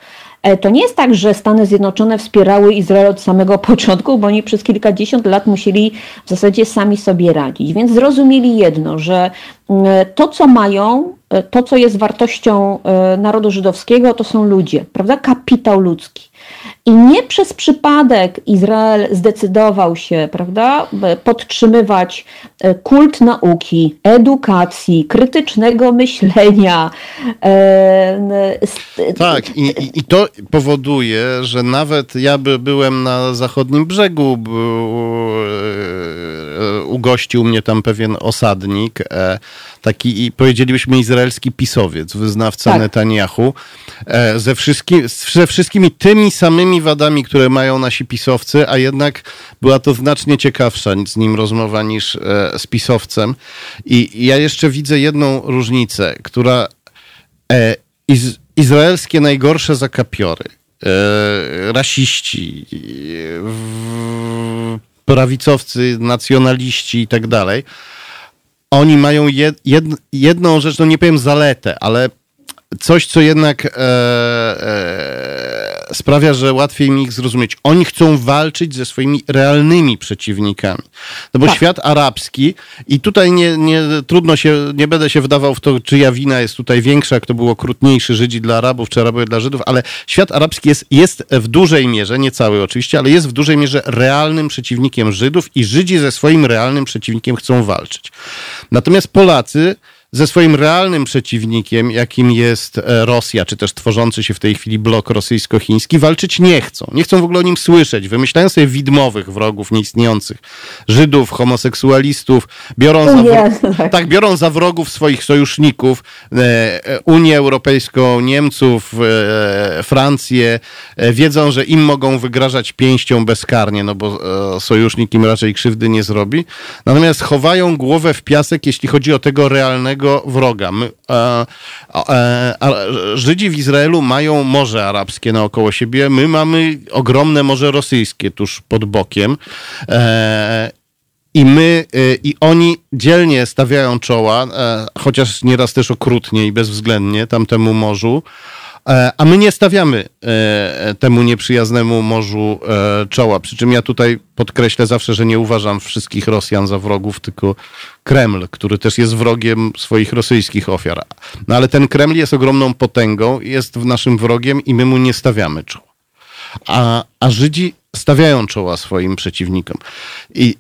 to nie jest tak, że Stany Zjednoczone wspierały Izrael od samego początku, bo oni przez kilkadziesiąt lat musieli w zasadzie sami sobie radzić. Więc zrozumieli jedno, że mm, to, co mają, E, to, co jest wartością e, narodu żydowskiego, to są ludzie, prawda? Kapitał ludzki. I nie przez przypadek Izrael zdecydował się, prawda, podtrzymywać e, kult nauki, edukacji, krytycznego myślenia. Tak, i, i to powoduje, że nawet ja by byłem na zachodnim brzegu, ugościł mnie tam pewien osadnik, taki, powiedzielibyśmy, izraelski pisowiec, wyznawca tak. Netanyahu, ze, wszystki, ze wszystkimi tymi samymi wadami, które mają nasi pisowcy, a jednak była to znacznie ciekawsza z nim rozmowa niż e, z pisowcem. I ja jeszcze widzę jedną różnicę, która e, iz, izraelskie najgorsze zakapiory, e, rasiści, prawicowcy, nacjonaliści i tak dalej, oni mają jed, jed, jedną rzecz, no nie powiem zaletę, ale coś, co jednak e, sprawia, że łatwiej mi ich zrozumieć. Oni chcą walczyć ze swoimi realnymi przeciwnikami. No bo tak. świat arabski, i tutaj nie, nie, trudno się, nie będę się wdawał w to, czyja wina jest tutaj większa, kto był okrutniejszy, Żydzi dla Arabów, czy Arabowie dla Żydów, ale świat arabski jest, jest w dużej mierze, nie cały oczywiście, ale jest w dużej mierze realnym przeciwnikiem Żydów i Żydzi ze swoim realnym przeciwnikiem chcą walczyć. Natomiast Polacy ze swoim realnym przeciwnikiem, jakim jest e, Rosja, czy też tworzący się w tej chwili blok rosyjsko-chiński, walczyć nie chcą. Nie chcą w ogóle o nim słyszeć. Wymyślają sobie widmowych wrogów nieistniejących. Żydów, homoseksualistów, biorą za, tak. tak, biorą za wrogów swoich sojuszników, e, Unię Europejską, Niemców, Francję. Wiedzą, że im mogą wygrażać pięścią bezkarnie, no bo sojusznik im raczej krzywdy nie zrobi. Natomiast chowają głowę w piasek, jeśli chodzi o tego realnego wroga. My, a, a, a, Żydzi w Izraelu mają Morze Arabskie naokoło siebie, my mamy ogromne Morze Rosyjskie tuż pod bokiem. E, i my, e, i oni dzielnie stawiają czoła, e, chociaż nieraz też okrutnie i bezwzględnie tamtemu morzu. E, a my nie stawiamy e, temu nieprzyjaznemu morzu e, czoła. Przy czym ja tutaj podkreślę zawsze, że nie uważam wszystkich Rosjan za wrogów, tylko Kreml, który też jest wrogiem swoich rosyjskich ofiar. No ale ten Kreml jest ogromną potęgą, jest naszym wrogiem i my mu nie stawiamy czoła. A, a Żydzi stawiają czoła swoim przeciwnikom. I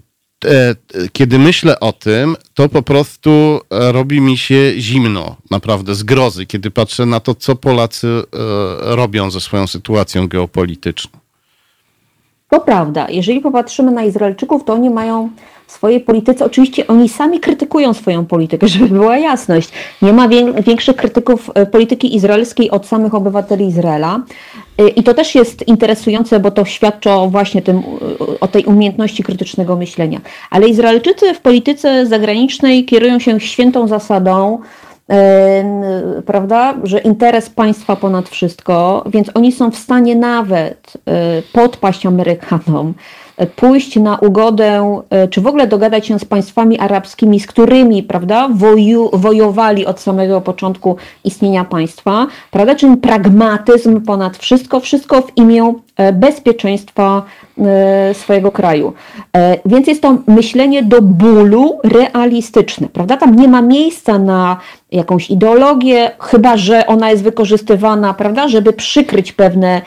kiedy myślę o tym, to po prostu e, robi mi się zimno, naprawdę, z grozy, kiedy patrzę na to, co Polacy e, robią ze swoją sytuacją geopolityczną. To prawda. Jeżeli popatrzymy na Izraelczyków, to oni mają swojej polityce. Oczywiście oni sami krytykują swoją politykę, żeby była jasność. Nie ma większych krytyków polityki izraelskiej od samych obywateli Izraela. I to też jest interesujące, bo to świadczy o właśnie tym, o tej umiejętności krytycznego myślenia. Ale Izraelczycy w polityce zagranicznej kierują się świętą zasadą, prawda, że interes państwa ponad wszystko, więc oni są w stanie nawet e, podpaść Amerykanom, pójść na ugodę, e, czy w ogóle dogadać się z państwami arabskimi, z którymi prawda, woju, wojowali od samego początku istnienia państwa, prawda, czyli pragmatyzm ponad wszystko, wszystko w imię e, bezpieczeństwa e, swojego kraju. Więc jest to myślenie do bólu realistyczne, prawda? Tam nie ma miejsca na jakąś ideologię, chyba że ona jest wykorzystywana, prawda, żeby przykryć pewne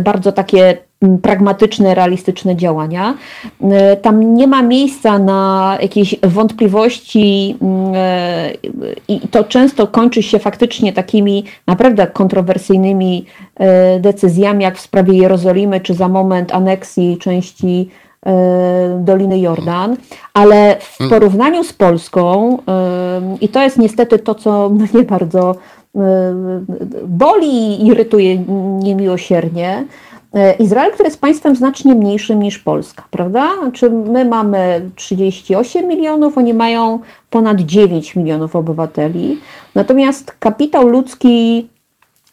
bardzo takie pragmatyczne, realistyczne działania. E, tam nie ma miejsca na jakieś wątpliwości e, i to często kończy się faktycznie takimi naprawdę kontrowersyjnymi e, decyzjami, jak w sprawie Jerozolimy, czy za moment aneksji części Doliny Jordan, ale w hmm. porównaniu z Polską, i to jest niestety to, co mnie bardzo boli i irytuje niemiłosiernie, Izrael, który jest państwem znacznie mniejszym niż Polska, prawda? Czy my mamy 38 milionów, oni mają ponad 9 milionów obywateli. Natomiast kapitał ludzki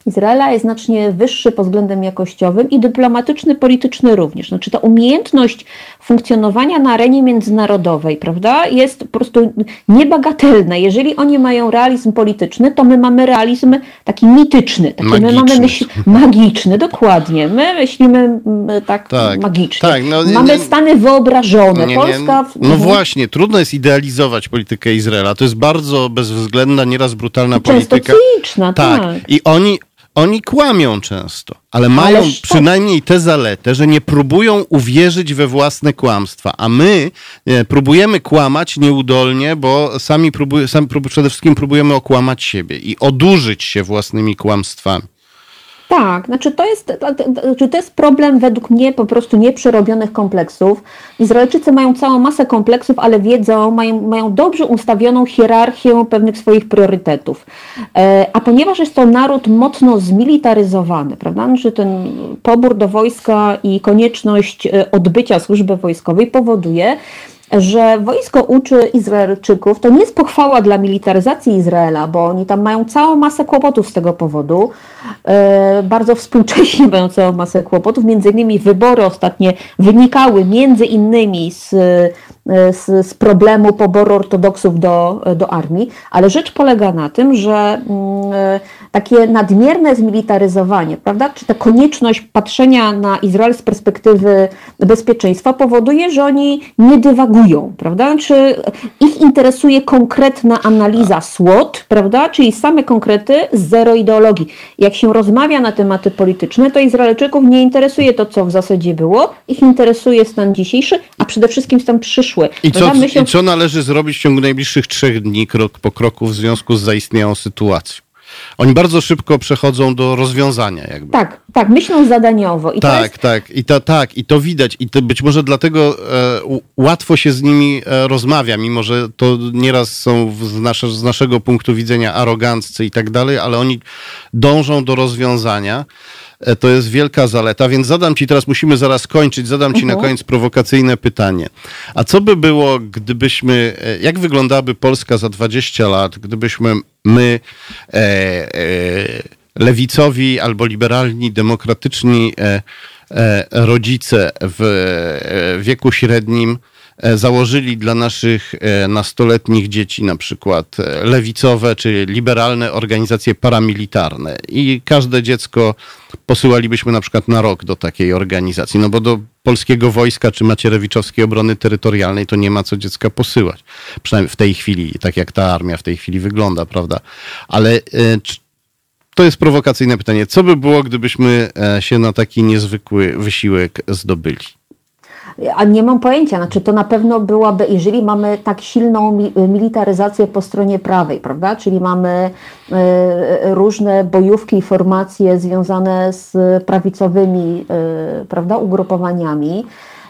Izraela jest znacznie wyższy pod względem jakościowym i dyplomatyczny, polityczny również. Znaczy ta umiejętność funkcjonowania na arenie międzynarodowej, prawda, jest po prostu niebagatelna. Jeżeli oni mają realizm polityczny, to my mamy realizm taki mityczny, taki magiczny. my mamy myśl magiczny, dokładnie. My myślimy tak, tak magicznie. Tak, no, mamy nie, stany wyobrażone. Nie, Polska... Nie, no właśnie, trudno jest idealizować politykę Izraela. To jest bardzo bezwzględna, nieraz brutalna polityka. Często cyniczna, tak. tak. I oni oni kłamią często, ale mają Ależ przynajmniej tę zaletę, że nie próbują uwierzyć we własne kłamstwa, a my nie, próbujemy kłamać nieudolnie, bo sami, próbuj, sami przede wszystkim próbujemy okłamać siebie i odurzyć się własnymi kłamstwami. Tak, znaczy to jest, znaczy to jest problem według mnie po prostu nieprzerobionych kompleksów. Izraelczycy mają całą masę kompleksów, ale wiedzą, mają, mają dobrze ustawioną hierarchię pewnych swoich priorytetów. E, a ponieważ jest to naród mocno zmilitaryzowany, prawda, znaczy ten pobór do wojska i konieczność e, odbycia służby wojskowej powoduje, że wojsko uczy Izraelczyków, to nie jest pochwała dla militaryzacji Izraela, bo oni tam mają całą masę kłopotów z tego powodu. E, bardzo współcześnie mają całą masę kłopotów. Między innymi wybory ostatnie wynikały między innymi z z, z, problemu poboru ortodoksów do, do armii, ale rzecz polega na tym, że mm, takie nadmierne zmilitaryzowanie, prawda, czy ta konieczność patrzenia na Izrael z perspektywy bezpieczeństwa powoduje, że oni nie dywagują, prawda, czy ich interesuje konkretna analiza SWOT, prawda, czyli same konkrety, zero ideologii. Jak się rozmawia na tematy polityczne, to Izraelczyków nie interesuje to, co w zasadzie było, ich interesuje stan dzisiejszy, a przede wszystkim stan przyszły przyszły. I co, myślą... I co należy zrobić w ciągu najbliższych trzech dni, krok po kroku, w związku z zaistniałą sytuacją? Oni bardzo szybko przechodzą do rozwiązania. Jakby. Tak, tak, myślą zadaniowo. I tak, jest... tak, i to, tak, i to widać. I to być może dlatego e, łatwo się z nimi e, rozmawia, mimo że to nieraz są z, nasze, z naszego punktu widzenia aroganccy i tak dalej, ale oni dążą do rozwiązania. E, to jest wielka zaleta, więc zadam ci teraz, musimy zaraz kończyć, zadam ci na mhm. koniec prowokacyjne pytanie. A co by było, gdybyśmy, e, jak wyglądałaby Polska za 20 lat, gdybyśmy my, e, e, lewicowi albo liberalni, demokratyczni e, e rodzice w wieku średnim, założyli dla naszych e, nastoletnich dzieci na przykład e, lewicowe czy liberalne organizacje paramilitarne i każde dziecko posyłalibyśmy na przykład na rok do takiej organizacji, no bo do polskiego wojska czy macierewiczowskiej obrony terytorialnej to nie ma co dziecka posyłać. Przynajmniej w tej chwili, tak jak ta armia w tej chwili wygląda, prawda? Ale to jest prowokacyjne pytanie. Co by było, gdybyśmy się na taki niezwykły wysiłek zdobyli? A nie mam pojęcia, znaczy to na pewno byłaby, jeżeli mamy tak silną militaryzację po stronie prawej, prawda, czyli mamy e, różne bojówki i formacje związane z prawicowymi, e, prawda, ugrupowaniami,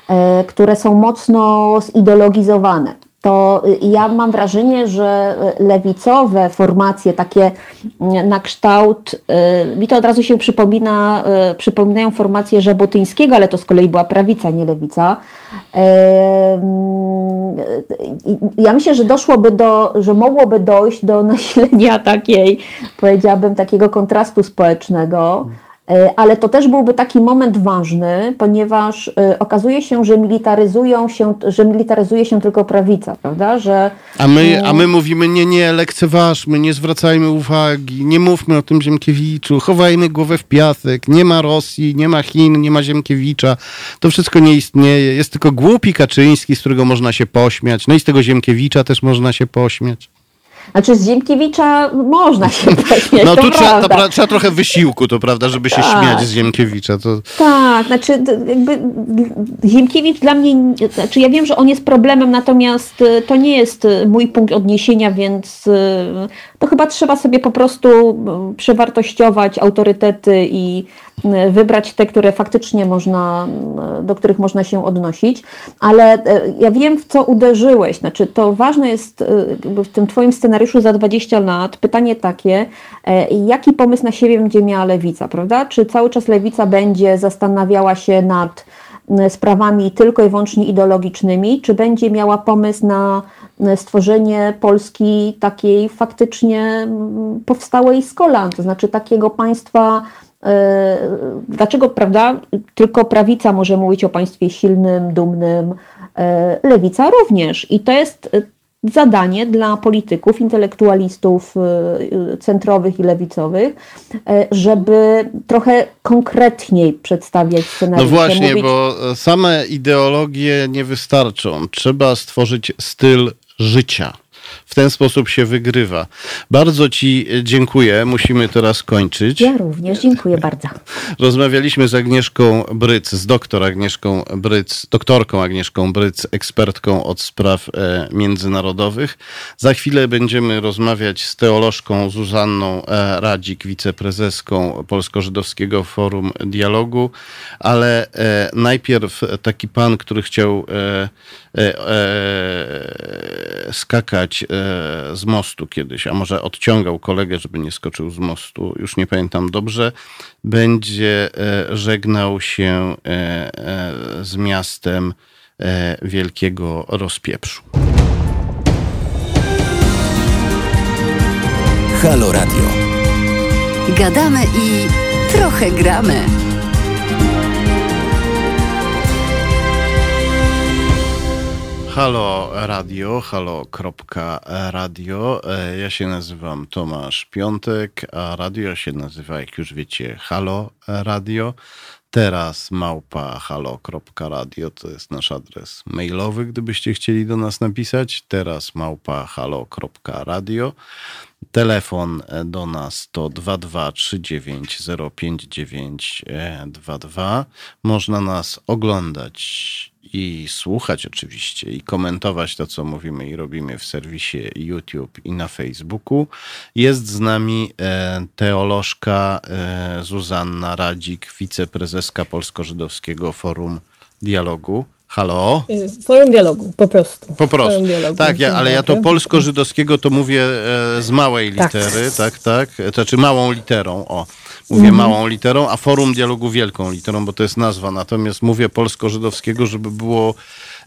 e, które są mocno zideologizowane to ja mam wrażenie, że lewicowe formacje, takie na kształt, y, mi to od razu się przypomina, y, przypominają formacje Żabotyńskiego, ale to z kolei była prawica, nie lewica. Ja myślę, że doszłoby do, że mogłoby dojść do nasilenia takiej, powiedziałabym, takiego kontrastu społecznego ale to też byłby taki moment ważny, ponieważ e, okazuje się, że militaryzują się, że militaryzuje się tylko prawica, prawda? Że, a, my, a my mówimy, nie, nie, lekceważmy, nie zwracajmy uwagi, nie mówmy o tym Ziemkiewiczu, chowajmy głowę w piasek, nie ma Rosji, nie ma Chin, nie ma Ziemkiewicza, to wszystko nie istnieje, jest tylko głupi Kaczyński, z którego można się pośmiać, no i z tego Ziemkiewicza też można się pośmiać. Znaczy z Ziemkiewicza można się pośmiać, No tu trzeba, to, trzeba trochę wysiłku, to prawda, żeby się tak. śmiać z Ziemkiewicza. To... Tak, znaczy jakby Ziemkiewicz dla mnie, znaczy ja wiem, że on jest problemem, natomiast y, to nie jest y, mój punkt odniesienia, więc y, to chyba trzeba sobie po prostu przewartościować autorytety i wybrać te, które faktycznie można, do których można się odnosić, ale e, ja wiem, w co uderzyłeś. Znaczy, to ważne jest e, w tym Twoim scenariuszu za 20 lat pytanie takie, e, jaki pomysł na siebie będzie miała lewica, prawda? Czy cały czas lewica będzie zastanawiała się nad sprawami tylko i wyłącznie ideologicznymi, czy będzie miała pomysł na stworzenie Polski takiej faktycznie powstałej z kolan, to znaczy takiego państwa E, dlaczego, prawda, tylko prawica może mówić o państwie silnym, dumnym, e, lewica również. I to jest e, zadanie dla polityków, intelektualistów centrowych i lewicowych, żeby trochę konkretniej przedstawiać scenariusze. No właśnie, mówić... bo same ideologie nie wystarczą. Trzeba stworzyć styl життя. W ten sposób się wygrywa. Bardzo Ci dziękuję. Musimy teraz kończyć. Ja również dziękuję bardzo. Rozmawialiśmy z Agnieszką Bryc, z doktor Agnieszką Bryc, doktorką Agnieszką Bryc, ekspertką od spraw e, międzynarodowych. Za chwilę będziemy rozmawiać z teolożką Zuzanną e, Radzik, wiceprezeską Polsko-Żydowskiego Forum Dialogu, ale e, najpierw taki pan, który chciał skakać E, z mostu kiedyś, a może odciągał kolegę, żeby nie skoczył z mostu, już nie pamiętam dobrze, będzie e, żegnał się e, z miastem wielkiego rozpieprzu. Halo Radio. Gadamy i trochę gramy. Halo Radio, halo.radio. E, ja się nazywam Tomasz Piątek, a radio się nazywa, jak już wiecie, Halo Radio. Teraz małpa halo.radio to jest nasz adres mailowy, gdybyście chcieli do nas napisać. Teraz małpa halo.radio. Telefon e, do nas to 2239059922. Można nas oglądać i słuchać oczywiście i komentować to, co mówimy i robimy w serwisie YouTube i na Facebooku. Jest z nami e, teolożka e, Zuzanna Radzik, wiceprezeska Polsko-Żydowskiego Forum Dialogu. Halo? Y, Forum dialogu, po prostu. Po prostu. Dialogu. Tak, ja, ale ja to polsko-żydowskiego to mówię e, z małej Tak. litery, tak, tak, to znaczy małą literą, o. Mówię Mhm. małą literą, a forum dialogu wielką literą, bo to jest nazwa. Natomiast mówię polsko-żydowskiego, żeby było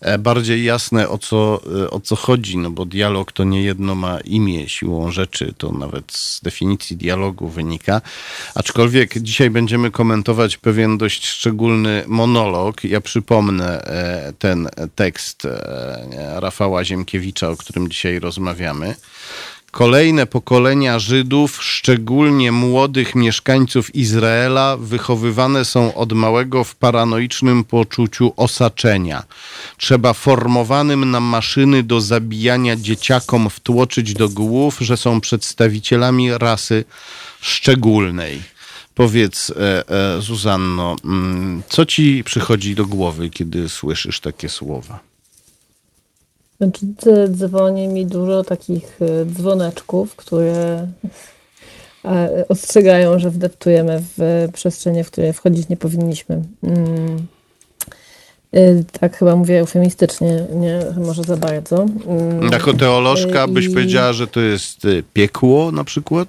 e, bardziej jasne o co, e, o co chodzi, no bo dialog to nie jedno ma imię siłą rzeczy, to nawet z definicji dialogu wynika. Aczkolwiek dzisiaj będziemy komentować pewien dość szczególny monolog. Ja przypomnę e, ten tekst Rafała Ziemkiewicza, o którym dzisiaj rozmawiamy. Kolejne pokolenia Żydów, szczególnie młodych mieszkańców Izraela, wychowywane są od małego w paranoicznym poczuciu osaczenia. Trzeba formowanym na maszyny do zabijania dzieciakom wtłoczyć do głów, że są przedstawicielami rasy szczególnej. Powiedz, e, e, Zuzanno, mm, co ci przychodzi do głowy, kiedy słyszysz takie słowa? Znaczy, dzwoni mi dużo takich y, dzwoneczków, które e, ostrzegają, że wdeptujemy w przestrzenie, w które wchodzić nie powinniśmy. Mm. Tak chyba mówię eufemistycznie, nie może za bardzo. Mm. Jako teolożka byś I- powiedziała, że to jest e, piekło na przykład?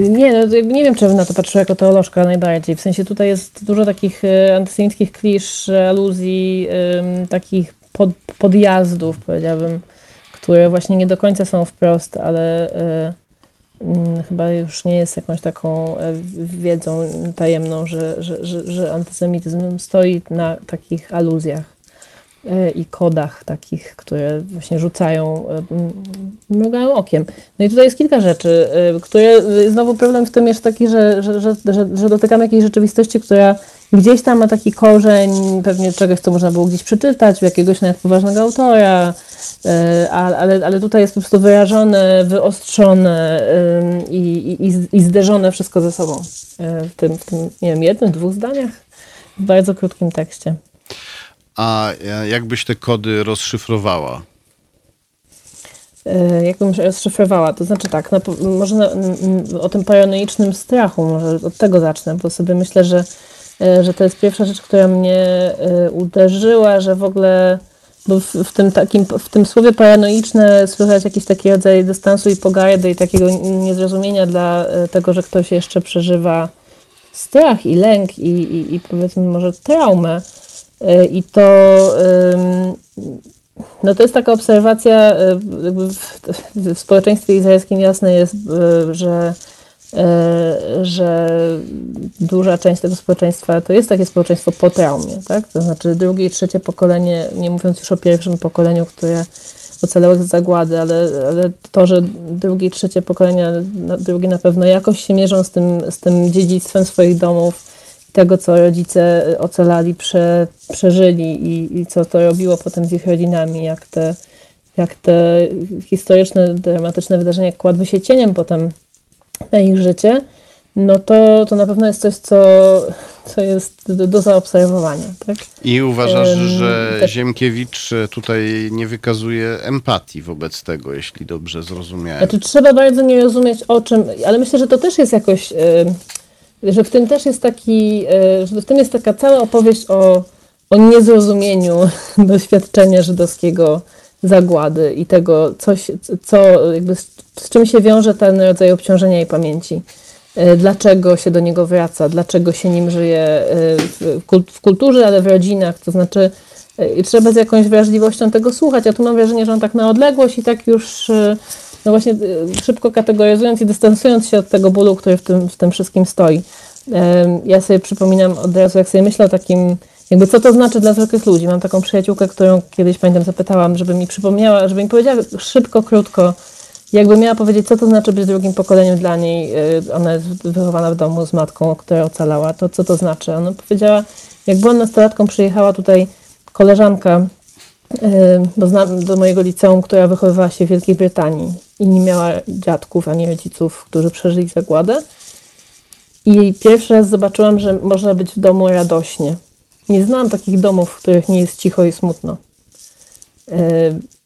Nie, no, nie wiem, czy bym na to patrzyła jako teolożka najbardziej. W sensie tutaj jest dużo takich antysemickich klisz, aluzji, takich pod, podjazdów, powiedziałabym, które właśnie nie do końca są wprost, ale y, mm, chyba już nie jest jakąś taką e, wiedzą tajemną, że, że, że, że antysemityzm stoi na takich aluzjach. e, i kodach takich, które właśnie rzucają, e, mrugają okiem. No i tutaj jest kilka rzeczy, e, które e, znowu problem w tym jest taki, że, że, że, że, dotykamy jakiejś rzeczywistości, która gdzieś tam ma taki korzeń pewnie czegoś, co można było gdzieś przeczytać, u jakiegoś nawet poważnego autora, e, ale, ale, tutaj jest po prostu wyrażone, wyostrzone i, i, i zderzone wszystko ze sobą e, w tym, w tym nie wiem, jednym, dwóch zdaniach, w bardzo krótkim tekście. A e, jakbyś te kody rozszyfrowała? E, Jakbym rozszyfrowała, to znaczy tak, no, może na, o tym paranoicznym strachu, może od tego zacznę, bo sobie myślę, że, e, że to jest pierwsza rzecz, która mnie uderzyła, że w ogóle bo w, w, tym takim, w tym słowie paranoiczne słychać jakiś taki rodzaj dystansu i pogardy i takiego niezrozumienia dla tego, że ktoś jeszcze przeżywa strach i lęk i, i, i powiedzmy może traumę. I to no to jest taka obserwacja, y, w, społeczeństwie izraelskim jasne jest, y, że, y, że duża część tego społeczeństwa to jest takie społeczeństwo po traumie, tak? To znaczy drugie i trzecie pokolenie, nie mówiąc już o pierwszym pokoleniu, które ocalało z zagłady, ale, ale to, że drugie i trzecie pokolenia, drugie na pewno jakoś się mierzą z tym, z tym dziedzictwem swoich domów, tego, co rodzice ocalali, prze, przeżyli i, i co to robiło potem z ich rodzinami, jak te, jak te historyczne, dramatyczne wydarzenia kładły się cieniem potem na ich życie, no to, to na pewno jest coś, co, co jest do, do zaobserwowania. Tak? I uważasz, Em, że tak. Ziemkiewicz tutaj nie wykazuje empatii wobec tego, jeśli dobrze zrozumiałem. Znaczy, trzeba bardzo nie rozumieć o czym, ale myślę, że to też jest jakoś, y, że w tym też jest taki, y, że w tym jest taka cała opowieść o, o niezrozumieniu doświadczenia żydowskiego zagłady i tego, coś, co, jakby z, z czym się wiąże ten rodzaj obciążenia i pamięci. Y, Dlaczego się do niego wraca, dlaczego się nim żyje y, w kul- w kulturze, ale w rodzinach, to znaczy trzeba z jakąś wrażliwością tego słuchać. Ja tu mam wrażenie, że on tak na odległość i tak już no właśnie y, szybko kategoryzując i dystansując się od tego bólu, który w tym, w tym wszystkim stoi. Ja sobie przypominam od razu, jak sobie myślę o takim, jakby co to znaczy dla zwykłych ludzi. Mam taką przyjaciółkę, którą kiedyś pamiętam zapytałam, żeby mi przypomniała, żeby mi powiedziała szybko, krótko, jakby miała powiedzieć, co to znaczy być drugim pokoleniem dla niej. y, Ona jest wychowana w domu z matką, która ocalała. To co to znaczy? Ona powiedziała, jak była nastolatką, przyjechała tutaj koleżanka y, do, zna- do mojego liceum, która wychowywała się w Wielkiej Brytanii i nie miała dziadków ani rodziców, którzy przeżyli zagładę. I pierwszy raz zobaczyłam, że można być w domu radośnie. nie znam takich domów, w których nie jest cicho i smutno. E,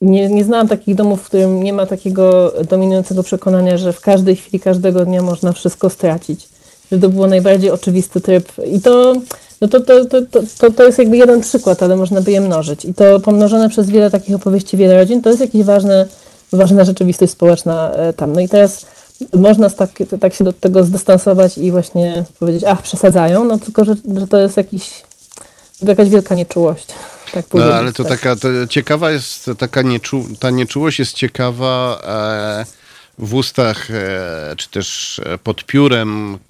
nie, nie znałam takich domów, w którym nie ma takiego dominującego przekonania, że w każdej chwili, każdego dnia można wszystko stracić. Że to był najbardziej oczywisty tryb. I to, no to, to, to, to, to jest jakby jeden przykład, ale można by je mnożyć. I to pomnożone przez wiele takich opowieści, wiele rodzin, to jest jakieś ważne, ważna rzeczywistość społeczna e, tam. No i teraz można tak, tak się do tego zdystansować i właśnie powiedzieć, ach, przesadzają, no tylko, że, że to jest jakiś, jakaś wielka nieczułość. Tak no ale to tak. taka to ciekawa jest, taka nieczu, ta nieczułość jest ciekawa e, w ustach, e, czy też pod piórem e,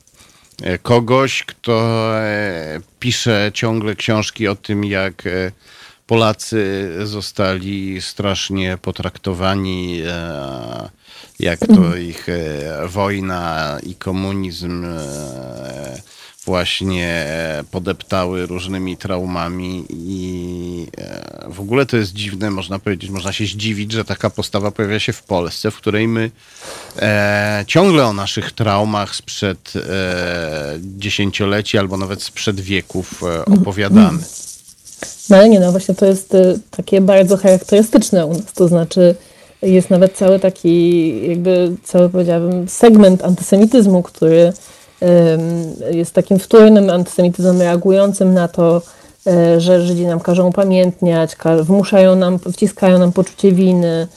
kogoś, kto e, pisze ciągle książki o tym, jak e, Polacy zostali strasznie potraktowani e, jak to ich e, wojna i komunizm e, właśnie podeptały różnymi traumami i e, w ogóle to jest dziwne, można powiedzieć, można się zdziwić, że taka postawa pojawia się w Polsce, w której my e, ciągle o naszych traumach sprzed e, dziesięcioleci albo nawet sprzed wieków e, opowiadamy. No ale nie, no właśnie to jest takie bardzo charakterystyczne u nas, to znaczy jest nawet cały taki, jakby cały powiedziałabym, segment antysemityzmu, który jest takim wtórnym antysemityzmem reagującym na to, e, że Żydzi nam każą upamiętniać, wmuszają nam, wciskają nam poczucie winy,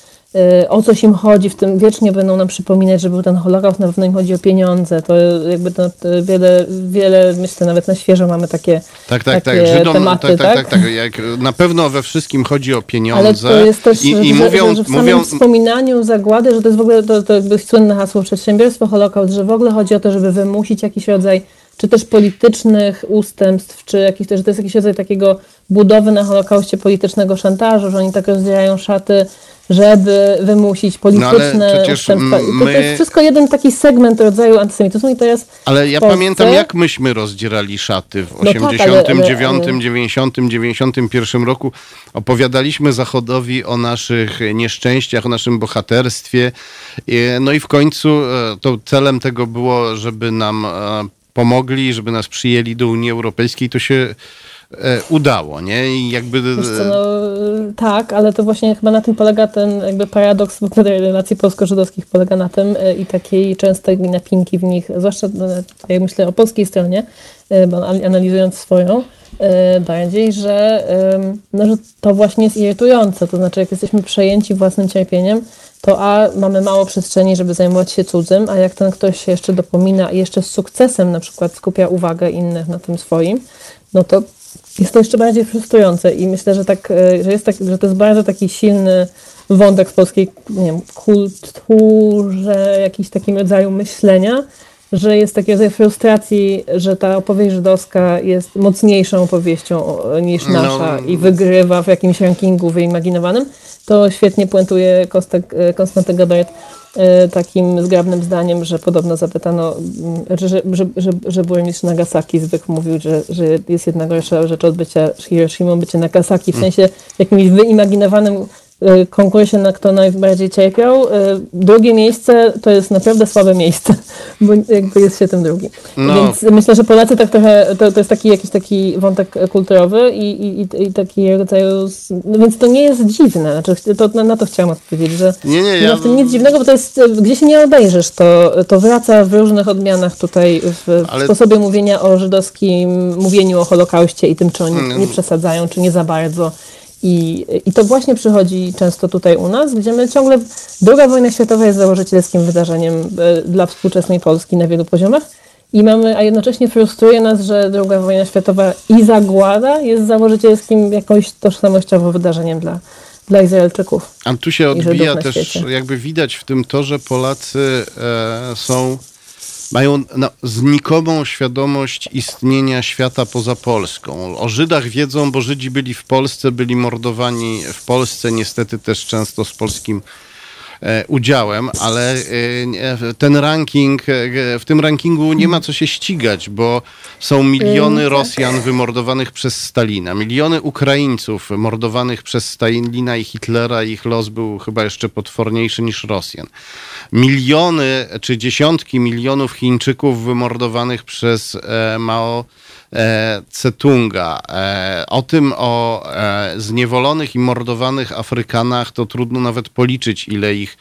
o coś im chodzi, w tym wiecznie będą nam przypominać, że był ten Holokaust, na pewno im chodzi o pieniądze. To jakby to, wiele, wiele, myślę, nawet na świeżo mamy takie, tak, tak, takie tak. Żydom, tematy. Tak, tak, tak, tak, tak. Jak na pewno we wszystkim chodzi o pieniądze. Ale to jest też, i, i że, mówią, że w samym mówią... wspominaniu zagłady, że to jest w ogóle to, to jakby słynne hasło przedsiębiorstwo Holokaust, że w ogóle chodzi o to, żeby wymusić jakiś rodzaj czy też politycznych ustępstw, czy jakiś, że to jest jakiś rodzaj takiego budowy na Holokauście politycznego szantażu, że oni tak rozdzielają szaty żeby wymusić polityczne no, ustępstwa. My... To jest wszystko jeden taki segment rodzaju antysemityzmu i to jest Ale ja Polsce... pamiętam, jak myśmy rozdzierali szaty w no 89, tak, ale... 90, 91 roku. Opowiadaliśmy Zachodowi o naszych nieszczęściach, o naszym bohaterstwie. No i w końcu e, to celem tego było, żeby nam e, pomogli, żeby nas przyjęli do Unii Europejskiej. To się E, udało, nie? I jakby... Co, no, tak, ale to właśnie chyba na tym polega ten jakby paradoks relacji polsko-żydowskich polega na tym e, i takiej częstej napinki w nich, zwłaszcza no, jak myślę o polskiej stronie, e, analizując swoją, bardziej, że, no, że to właśnie jest irytujące. To znaczy, jak jesteśmy przejęci własnym cierpieniem, to a mamy mało przestrzeni, żeby zajmować się cudzym, a jak ten ktoś się jeszcze dopomina i jeszcze z sukcesem na przykład skupia uwagę innych na tym swoim, no to jest to jeszcze bardziej frustrujące i myślę, że, tak, e, że, jest tak, że to jest bardzo taki silny wątek w polskiej nie wiem, kulturze, jakiś takim rodzaju myślenia, że jest taki rodzaj frustracji, że ta opowieść żydowska jest mocniejszą opowieścią niż no. nasza no. i wygrywa w jakimś rankingu wyimaginowanym, to świetnie puentuje Kostek, e, Konstanty Gabaret E, takim zgrabnym zdaniem, że podobno zapytano, mm, że, że, że, że, burmistrz Nagasaki zwykł mówił, że, że jest jedna gorsza rzecz od bycia Hiroshima, bycie Nagasaki, w mm. sensie jakimś wyimaginowanym konkursie, na kto najbardziej cierpiał. Y, drugie miejsce to jest naprawdę słabe miejsce, bo jakby jest się tym drugim. No. Więc myślę, że Polacy tak trochę, to, to jest taki jakiś taki wątek kulturowy i, i, i taki rodzaju, no więc to nie jest dziwne, znaczy to, na, na to chciałam odpowiedzieć, że nie, nie, nie ma w tym nic dziwnego, bo to jest, gdzie się nie obejrzysz, to, to wraca w różnych odmianach tutaj w, Ale... sposobie mówienia o żydowskim, mówieniu o Holokauście i tym, czy oni mm. nie przesadzają, czy nie za bardzo i, I to właśnie przychodzi często tutaj u nas, gdzie my ciągle. Druga wojna światowa jest założycielskim wydarzeniem e, dla współczesnej Polski na wielu poziomach. I mamy, a jednocześnie frustruje nas, że druga wojna światowa i zagłada jest założycielskim jakąś tożsamościowym wydarzeniem dla, dla Izraelczyków. A tu się odbija też, świecie. jakby widać w tym to, że Polacy e, są mają znikomą świadomość istnienia świata poza Polską. O Żydach wiedzą, bo Żydzi byli w Polsce, byli mordowani w Polsce, niestety też często z polskim udziałem, ale e, ten ranking, e, w tym rankingu nie ma co się ścigać, bo są miliony tak. Rosjan wymordowanych przez Stalina, miliony Ukraińców mordowanych przez Stalina i Hitlera. Ich los był chyba jeszcze potworniejszy niż Rosjan. Miliony czy dziesiątki milionów Chińczyków wymordowanych przez Mao e, Cetunga. E, o tym, o e, zniewolonych i mordowanych Afrykanach, to trudno nawet policzyć, ile ich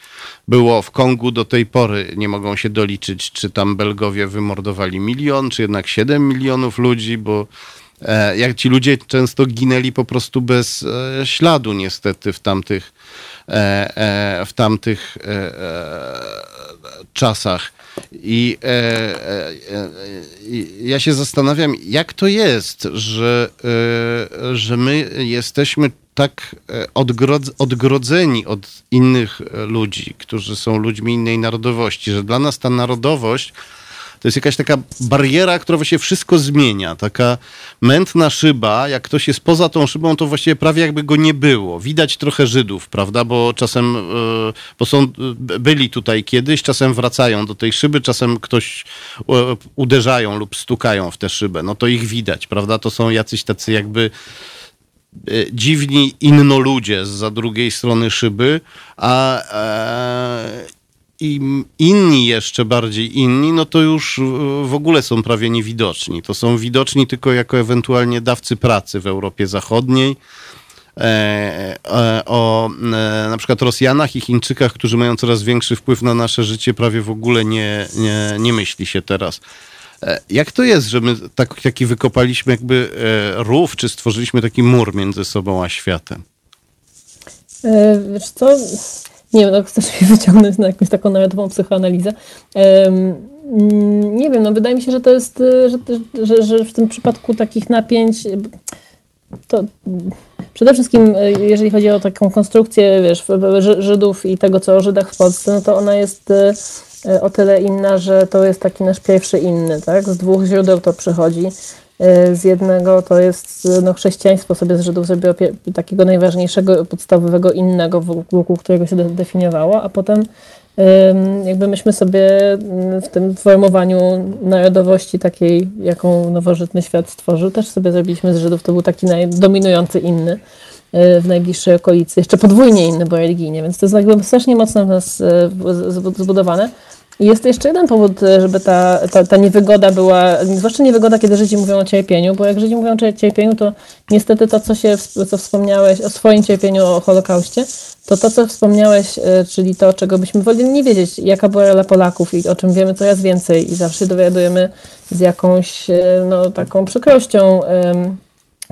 było w Kongu do tej pory. Nie mogą się doliczyć, czy tam Belgowie wymordowali milion, czy jednak 7 milionów ludzi, bo e, jak ci ludzie często ginęli po prostu bez e, śladu, niestety, w tamtych, e, e, w tamtych e, e, czasach. I e, e, e, ja się zastanawiam, jak to jest, że, że my jesteśmy tak odgrodz, odgrodzeni od innych ludzi, którzy są ludźmi innej narodowości, że dla nas ta narodowość to jest jakaś taka bariera, która się wszystko zmienia. Taka mętna szyba, jak ktoś jest poza tą szybą, to właściwie prawie jakby go nie było. Widać trochę Żydów, prawda? Bo czasem, e, bo są, byli tutaj kiedyś, czasem wracają do tej szyby, czasem ktoś e, uderzają lub stukają w tę szybę. No to ich widać, prawda? To są jacyś tacy jakby e, dziwni innoludzie z za drugiej strony szyby, a, i inni jeszcze bardziej inni, no to już w ogóle są prawie niewidoczni. To są widoczni tylko jako ewentualnie dawcy pracy w Europie Zachodniej. E, e, o e, na przykład Rosjanach i Chińczykach, którzy mają coraz większy wpływ na nasze życie, prawie w ogóle nie, nie, nie myśli się teraz. E, jak to jest, że my tak, taki wykopaliśmy jakby e, rów, czy stworzyliśmy taki mur między sobą a światem? E, wiesz co, nie wiem, no chcesz mnie wyciągnąć na jakąś taką narodową psychoanalizę. Nie wiem, no wydaje mi się, że to jest, że, że, że w tym przypadku takich napięć to przede wszystkim, jeżeli chodzi o taką konstrukcję, wiesz, Żydów i tego, co o Żydach w Polsce, no to ona jest e, o tyle inna, że to jest taki nasz pierwszy inny, tak? Z dwóch źródeł to przychodzi. E, z jednego to jest no, chrześcijaństwo sobie z Żydów zrobiło takiego najważniejszego, podstawowego innego, wokół którego się definiowało, a potem jakby myśmy sobie mm, w tym formowaniu narodowości takiej, jaką nowożytny świat stworzył, też sobie zrobiliśmy z Żydów, to był taki dominujący inny e, w najbliższej okolicy, jeszcze podwójnie inny, bo religijnie, więc to jest jakby strasznie mocno w nas e, zbudowane. Jest jeszcze jeden powód, żeby ta, ta, ta niewygoda była, zwłaszcza niewygoda, kiedy Żydzi mówią o cierpieniu, bo jak Żydzi mówią o cierpieniu, to niestety to, co, się, co wspomniałeś o swoim cierpieniu, o Holokauście, to to, co wspomniałeś, e, czyli to, czego byśmy woleli nie wiedzieć, jaka była rola Polaków i o czym wiemy coraz więcej i zawsze dowiadujemy z jakąś e, no, taką przykrością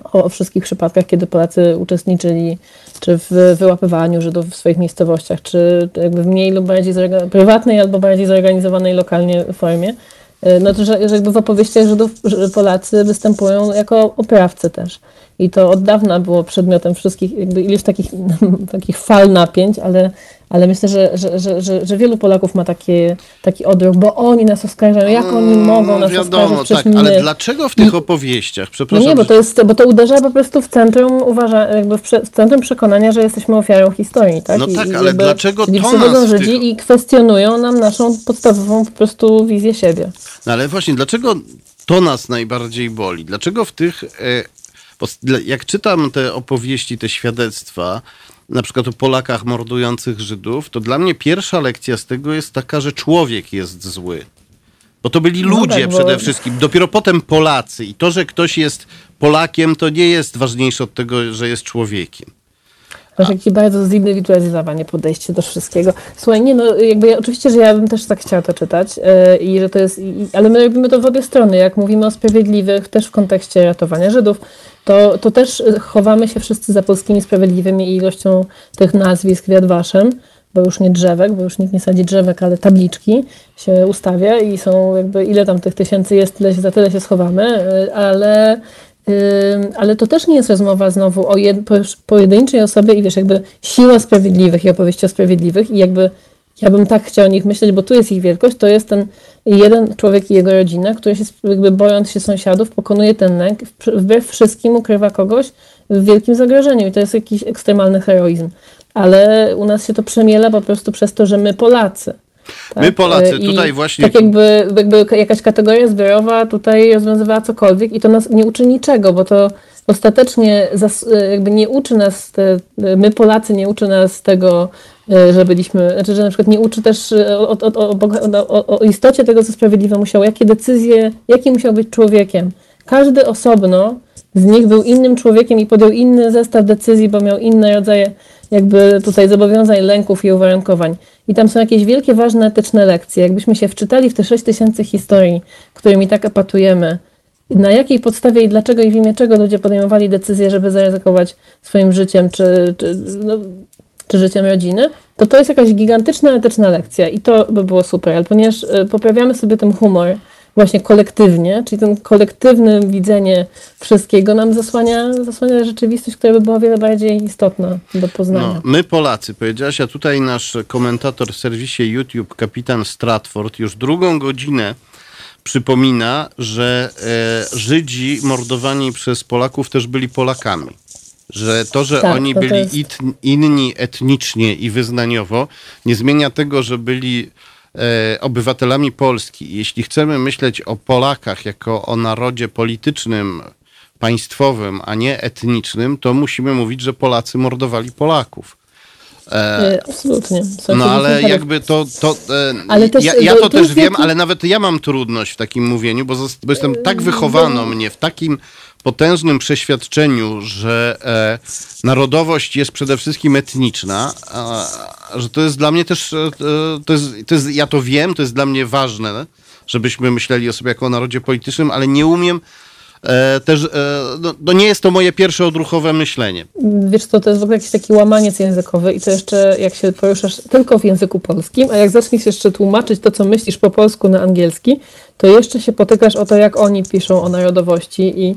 o wszystkich przypadkach, kiedy Polacy uczestniczyli czy w wyłapywaniu Żydów w swoich miejscowościach, czy jakby w mniej lub bardziej prywatnej albo bardziej zorganizowanej lokalnie formie. E, no to, że, że jakby w opowieściach Żydów Polacy występują jako oprawcy też. I to od dawna było przedmiotem wszystkich, jakby ileś takich, takich fal napięć, ale, ale myślę, że, że, że, że, że wielu Polaków ma takie, taki odruch, bo oni nas oskarżają, jak oni mm, mogą nas Wiadomo, oskarżać tak, ale dlaczego w tych opowieściach? Przepraszam. No nie, bo to, jest, bo to uderza po prostu w centrum, uważa, jakby w, w centrum przekonania, że jesteśmy ofiarą historii. Tak? No tak, I, ale jakby, dlaczego to nas Żydzi tych... i kwestionują nam naszą podstawową po prostu wizję siebie. No ale właśnie, dlaczego to nas najbardziej boli? Dlaczego w tych e, jak czytam te opowieści, te świadectwa, na przykład o Polakach mordujących Żydów, to dla mnie pierwsza lekcja z tego jest taka, że człowiek jest zły. Bo to byli no ludzie tak, przede bo... wszystkim, dopiero potem Polacy. I to, że ktoś jest Polakiem, to nie jest ważniejsze od tego, że jest człowiekiem. Masz jakieś bardzo zindywidualizowanie podejście do wszystkiego. Słuchaj, nie no, jakby ja, oczywiście, że ja bym też tak chciała to czytać yy, i że to jest, i, ale my robimy to w obie strony. Jak mówimy o sprawiedliwych, też w kontekście ratowania Żydów, to, to też chowamy się wszyscy za polskimi sprawiedliwymi i ilością tych nazwisk w Waszem, bo już nie drzewek, bo już nikt nie sadzi drzewek, ale tabliczki się ustawia i są jakby, ile tam tych tysięcy jest, tyle za tyle się schowamy, y, ale ale to też nie jest rozmowa znowu o jed, pojedynczej osobie i wiesz, jakby siła sprawiedliwych i opowieści o sprawiedliwych i jakby ja bym tak chciał o nich myśleć, bo tu jest ich wielkość, to jest ten jeden człowiek i jego rodzina, który się jakby bojąc się sąsiadów, pokonuje ten lęk, wbrew wszystkim ukrywa kogoś w wielkim zagrożeniu i to jest jakiś ekstremalny heroizm. Ale u nas się to przemiela po prostu przez to, że my Polacy. Tak? My Polacy I tutaj właśnie... Tak jakby, jakby jakaś kategoria zbiorowa tutaj rozwiązywała cokolwiek i to nas nie uczy niczego, bo to ostatecznie jakby nie uczy nas, te, my Polacy nie uczy nas tego, że byliśmy, znaczy, że na przykład nie uczy też o, o, o, o istocie tego, co sprawiedliwe musiało, jakie decyzje, jaki musiał być człowiekiem, każdy osobno z nich był innym człowiekiem i podjął inny zestaw decyzji, bo miał inne rodzaje jakby tutaj zobowiązań, lęków i uwarunkowań. I tam są jakieś wielkie, ważne etyczne lekcje. Jakbyśmy się wczytali w te 6 tysięcy historii, którymi tak epatujemy, na jakiej podstawie i dlaczego i w imię czego ludzie podejmowali decyzję, żeby zaryzykować swoim życiem czy, czy, no, czy życiem rodziny, to to jest jakaś gigantyczna etyczna lekcja i to by było super, ale ponieważ y, poprawiamy sobie ten humor, właśnie kolektywnie, czyli ten kolektywne widzenie wszystkiego nam zasłania, zasłania rzeczywistość, która by była wiele bardziej istotna do poznania. No, my Polacy, powiedziałaś, a tutaj nasz komentator w serwisie YouTube, kapitan Stratford, już drugą godzinę przypomina, że e, Żydzi mordowani przez Polaków też byli Polakami. Że to, że tak, oni to byli jest... inni etnicznie i wyznaniowo, nie zmienia tego, że byli obywatelami Polski. Jeśli chcemy myśleć o Polakach jako o narodzie politycznym, państwowym, a nie etnicznym, to musimy mówić, że Polacy mordowali Polaków. E, Absolutnie. No ale jakby to, to e, ale też, ja, ja to, to też wiem, ale nawet ja mam trudność w takim mówieniu, bo, bo jestem tak wychowano mnie w takim potężnym przeświadczeniu, że e, narodowość jest przede wszystkim etniczna, a, że to jest dla mnie też, e, to jest, to jest, ja to wiem, to jest dla mnie ważne, żebyśmy myśleli o sobie jako o narodzie politycznym, ale nie umiem też, e, no, no, nie jest to moje pierwsze odruchowe myślenie. Wiesz co, to jest w ogóle jakiś taki łamaniec językowy i to jeszcze jak się poruszasz tylko w języku polskim, a jak zaczniesz jeszcze tłumaczyć to, co myślisz po polsku na angielski, to jeszcze się potykasz o to, jak oni piszą o narodowości i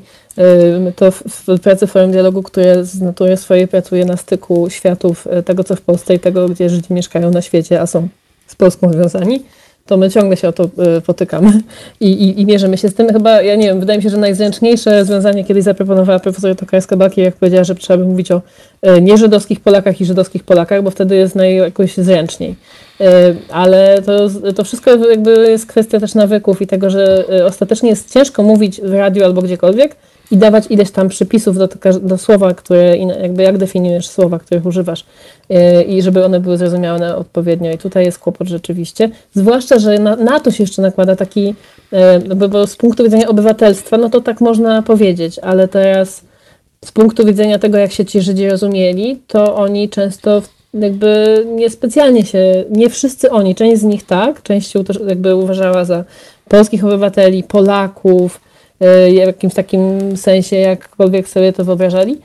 to w, w pracy Forum Dialogu, które z natury swojej pracuje na styku światów y, tego, co w Polsce i tego, gdzie Żydzi mieszkają na świecie, a są z Polską związani, to my ciągle się o to y, potykamy i, i, i mierzymy się z tym. Chyba, ja nie wiem, wydaje mi się, że najzręczniejsze rozwiązanie kiedyś zaproponowała profesor Tokarska-Baki, jak powiedziała, że trzeba by mówić o y, nieżydowskich Polakach i żydowskich Polakach, bo wtedy jest naj, jakoś zręczniej. Y, ale to, to wszystko jakby jest kwestia też nawyków i tego, że ostatecznie jest ciężko mówić w radiu albo gdziekolwiek, i dawać ileś tam przypisów do, do słowa, które, jakby jak definiujesz słowa, których używasz yy, i żeby one były zrozumiane odpowiednio. I tutaj jest kłopot rzeczywiście. Zwłaszcza, że na, na to się jeszcze nakłada taki, yy, bo, bo z punktu widzenia obywatelstwa, no to tak można powiedzieć, ale teraz z punktu widzenia tego, jak się ci Żydzi rozumieli, to oni często jakby niespecjalnie się, nie wszyscy oni, część z nich tak, część się jakby uważała za polskich obywateli, Polaków, w jakimś takim sensie, jakkolwiek sobie to wyobrażali.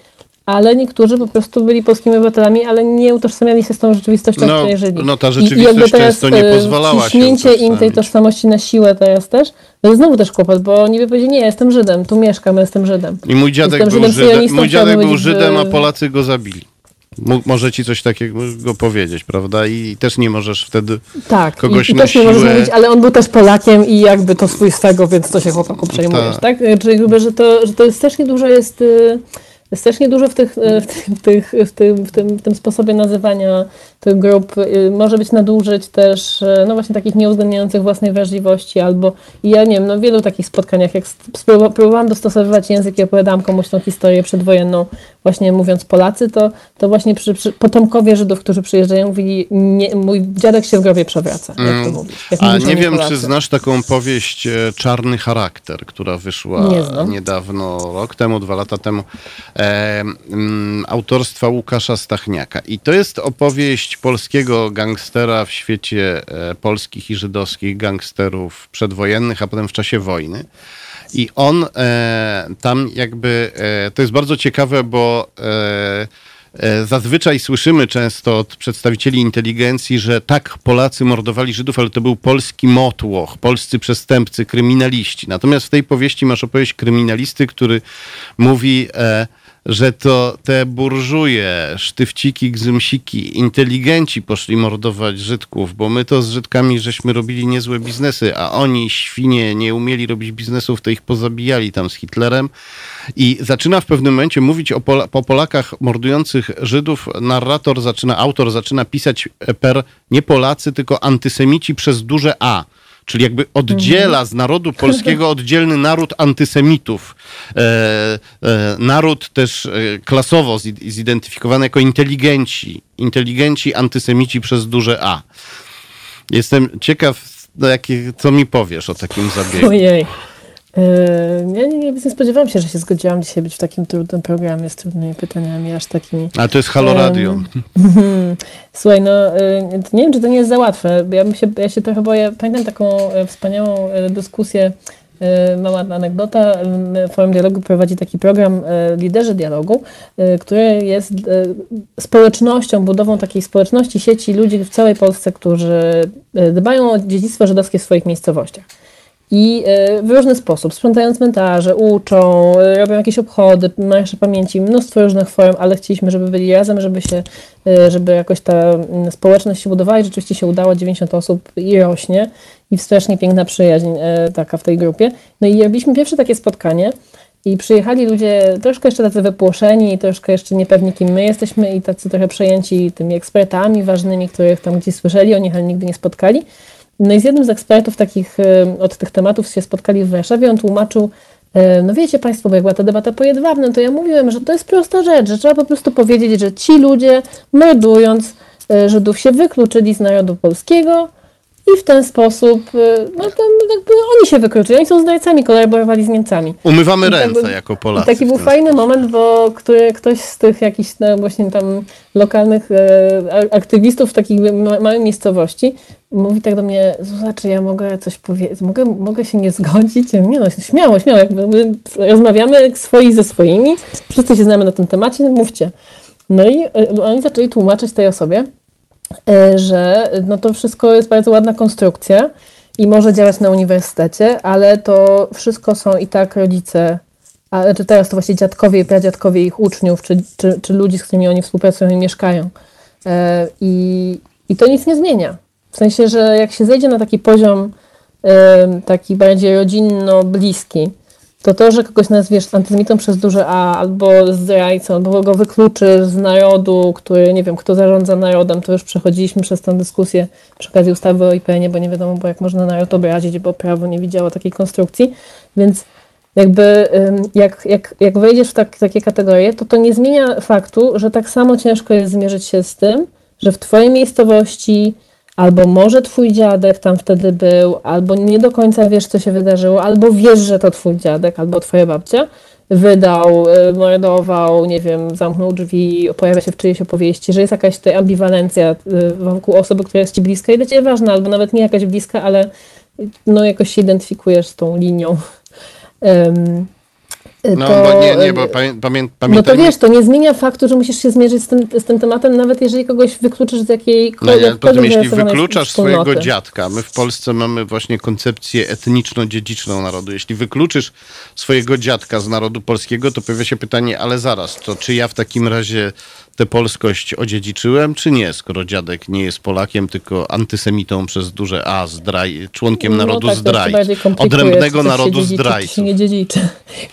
Ale niektórzy po prostu byli polskimi obywatelami, ale nie utożsamiali się z tą rzeczywistością, no, której żyli. No ta rzeczywistość I często nie pozwalała się im tej tożsamości na siłę teraz też, to jest znowu też kłopot, bo oni by powiedzieli, nie, jestem Żydem, tu mieszkam, jestem Żydem. I mój dziadek jestem był Żydem, mój dziadek był Żydem, a Polacy go zabili. Może ci coś takiego powiedzieć, prawda? I też nie możesz wtedy tak, kogoś i, i też siłę... nie możesz mówić, ale on był też Polakiem i jakby to swój swego, więc to się chłopaku przejmujesz, tak? tak? Czyli jakby, że to, że to jest strasznie dużo jest... Y, strasznie dużo w, tych, e, w, tych, w, tym, w, tym, w tym sposobie nazywania tych grup y, może być nadużyć też, e, no właśnie takich nieuwzględniających własnej wrażliwości, albo ja nie wiem, no w wielu takich spotkaniach, jak próbowałam dostosowywać język i opowiadałam komuś tą historię przedwojenną, właśnie mówiąc Polacy, to, to właśnie przy, przy potomkowie Żydów, którzy przyjeżdżają, mówili, nie, mój dziadek się w grobie przewraca, jak to mm. mówisz. Jak A nie wiem, Polacy. czy znasz taką powieść e, Czarny Charakter, która wyszła niedawno, rok temu, dwa lata temu, e, autorstwa Łukasza Stachniaka. I to jest opowieść polskiego gangstera w świecie e, polskich i żydowskich gangsterów przedwojennych, a potem w czasie wojny. I on e, tam jakby, e, to jest bardzo ciekawe, bo e, e, Zazwyczaj słyszymy często od przedstawicieli inteligencji, że tak, Polacy mordowali Żydów, ale to był polski motłoch, polscy przestępcy, kryminaliści. Natomiast w tej powieści masz opowieść kryminalisty, który mówi, e, że to te burżuje, sztywciki, gzymsiki, inteligenci poszli mordować Żydków, bo my to z Żydkami żeśmy robili niezłe biznesy, a oni, świnie, nie umieli robić biznesów, to ich pozabijali tam z Hitlerem. I zaczyna w pewnym momencie mówić o, po Polakach mordujących Żydów. Narrator zaczyna, autor zaczyna pisać per nie Polacy, tylko antysemici przez duże A czyli jakby oddziela z narodu polskiego oddzielny naród antysemitów. E, e, naród też e, klasowo zidentyfikowany jako inteligenci. Inteligenci antysemici przez duże A. Jestem ciekaw, jakie, co mi powiesz o takim zabiegu. Ojej. Ja nie, nie, nie spodziewałam się, że się zgodziłam dzisiaj być w takim trudnym programie z trudnymi pytaniami, aż takimi. A to jest Halo Radio. Słuchaj, no nie wiem, czy to nie jest za łatwe. Ja, się, ja się trochę boję. Pamiętam taką wspaniałą dyskusję E, mała anegdota. Forum Dialogu prowadzi taki program e, Liderzy Dialogu, e, który jest społecznością, budową takiej społeczności, sieci ludzi w całej Polsce, którzy dbają o dziedzictwo żydowskie w swoich miejscowościach. I w różny sposób, sprzątają cmentarze, uczą, robią jakieś obchody, marsze pamięci, mnóstwo różnych form, ale chcieliśmy, żeby byli razem, żeby się, żeby jakoś ta społeczność się budowała i rzeczywiście się udało, 90 osób i rośnie i strasznie piękna przyjaźń e, taka w tej grupie. No i robiliśmy pierwsze takie spotkanie i przyjechali ludzie troszkę jeszcze tacy wypłoszeni, troszkę jeszcze niepewni kim my jesteśmy i tacy trochę przejęci tymi ekspertami ważnymi, których tam gdzieś słyszeli o nich, ale nigdy nie spotkali. No i z jednym z ekspertów takich e, od tych tematów się spotkali w Warszawie, on tłumaczył, e, no wiecie Państwo, bo jak była ta debata po Jedwabnym, to ja mówiłem, że to jest prosta rzecz, że trzeba po prostu powiedzieć, że ci ludzie mordując Żydów się wykluczyli z narodu polskiego, i w ten sposób, y, no jakby oni się wykluczyli, oni są zdrajcami, kolaborowali z Niemcami. Umywamy ręce jakby, jako Polacy. Taki był fajny moment, bo który, ktoś z tych jakichś no, właśnie tam lokalnych e, aktywistów w takiej małej miejscowości mówi tak do mnie, znaczy ja mogę coś powiedzieć, mogę, mogę się nie zgodzić? Nie no, śmiało, śmiało, jakby rozmawiamy swoi ze swoimi, wszyscy się znamy na tym temacie, mówcie. No i e, oni zaczęli tłumaczyć tej osobie, E, że no to wszystko jest bardzo ładna konstrukcja i może działać na uniwersytecie, ale to wszystko są i tak rodzice, a czy teraz to właśnie dziadkowie i pradziadkowie ich uczniów, czy, czy, czy ludzi, z którymi oni współpracują i mieszkają. E, I, I to nic nie zmienia. W sensie, że jak się zejdzie na taki poziom taki bardziej rodzinno-bliski, to to, że kogoś nazwiesz antysemitą przez duże A, albo zdrajcą, albo go wykluczysz z narodu, który, nie wiem, kto zarządza narodem, to już przechodziliśmy przez tę dyskusję przy okazji ustawy o IPN-ie, bo nie wiadomo, bo jak można naród obrazić, bo prawo nie widziało takiej konstrukcji, więc jakby jak, jak, jak wejdziesz w tak, takie kategorie, to to nie zmienia faktu, że tak samo ciężko jest zmierzyć się z tym, że w twojej miejscowości albo może twój dziadek tam wtedy był, albo nie do końca wiesz, co się wydarzyło, albo wiesz, że to twój dziadek, albo twoja babcia wydał, y, mordował, nie wiem, zamknął drzwi, pojawia się w czyjejś opowieści, że jest jakaś tutaj ambiwalencja y, wokół osoby, która jest ci bliska i dla ciebie ważna, albo nawet nie jakaś bliska, ale no jakoś się identyfikujesz z tą linią. No, to, bo nie, nie, bo pamię, pamię, No to wiesz, to nie zmienia faktu, że musisz się zmierzyć z tym, z tym tematem, nawet jeżeli kogoś wykluczysz z jakiejkolwiek... No, ja, potem, jeśli wykluczasz swojego dziadka, my w Polsce mamy właśnie koncepcję etniczno-dziedziczną narodu. Jeśli wykluczysz swojego dziadka z narodu polskiego, to pojawia się pytanie, ale zaraz, to czy ja w takim razie tę polskość odziedziczyłem, czy nie, skoro dziadek nie jest Polakiem, tylko antysemitą przez duże A, zdraj, członkiem no narodu tak, zdraj, odrębnego narodu zdrajców. się nie dziedziczy.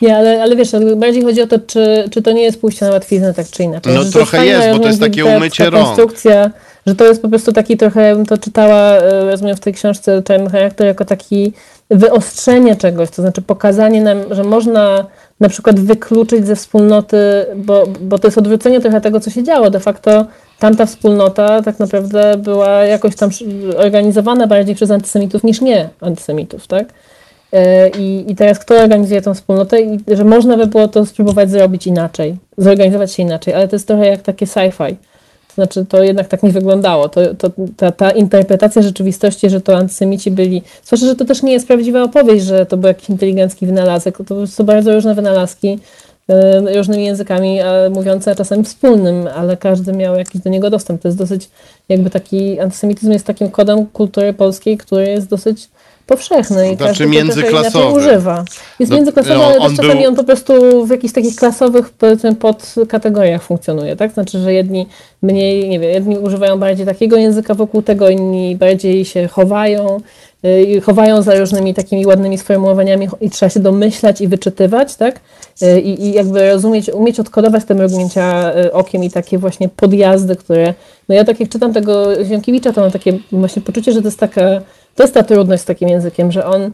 Nie, ale, ale wiesz, bardziej chodzi o to, czy, czy to nie jest pójście na łatwiznę, tak czy inaczej. No że trochę jest, bo to jest takie umycie rąk. konstrukcja, że to jest po prostu taki trochę, ja bym to czytała, e, rozumiem, w tej książce ten charakter jako taki wyostrzenie czegoś, to znaczy pokazanie nam, że można na przykład wykluczyć ze wspólnoty, bo, bo to jest odwrócenie trochę tego, co się działo. De facto tamta wspólnota tak naprawdę była jakoś tam organizowana bardziej przez antysemitów niż nie antysemitów, tak? E, I, I teraz kto organizuje tą wspólnotę i że można by było to spróbować zrobić inaczej, zorganizować się inaczej, ale to jest trochę jak takie sci-fi znaczy, to jednak tak nie wyglądało. To, to, ta, ta interpretacja rzeczywistości, że to antysemici byli, zwłaszcza, że to też nie jest prawdziwa opowieść, że to był jakiś inteligencki wynalazek. To są bardzo różne wynalazki, różnymi językami mówiące, czasem wspólnym, ale każdy miał jakiś do niego dostęp. To jest dosyć, jakby taki antysemityzm jest takim kodem kultury polskiej, który jest dosyć powszechny i znaczy każdy międzyklasowy. używa. Jest no, międzyklasowy, no, ale też czasami był... on po prostu w jakichś takich klasowych powiedzmy podkategoriach funkcjonuje, tak? Znaczy, że jedni mniej, nie wiem, jedni używają bardziej takiego języka wokół tego, inni bardziej się chowają, yy, chowają za różnymi takimi ładnymi sformułowaniami i trzeba się domyślać i wyczytywać, tak? Yy, I, jakby rozumieć, umieć odkodować te mrugnięcia yy, okiem i takie właśnie podjazdy, które, no ja tak jak czytam tego Ziemkiewicza, to mam takie właśnie poczucie, że to jest taka to jest ta trudność z takim językiem, że on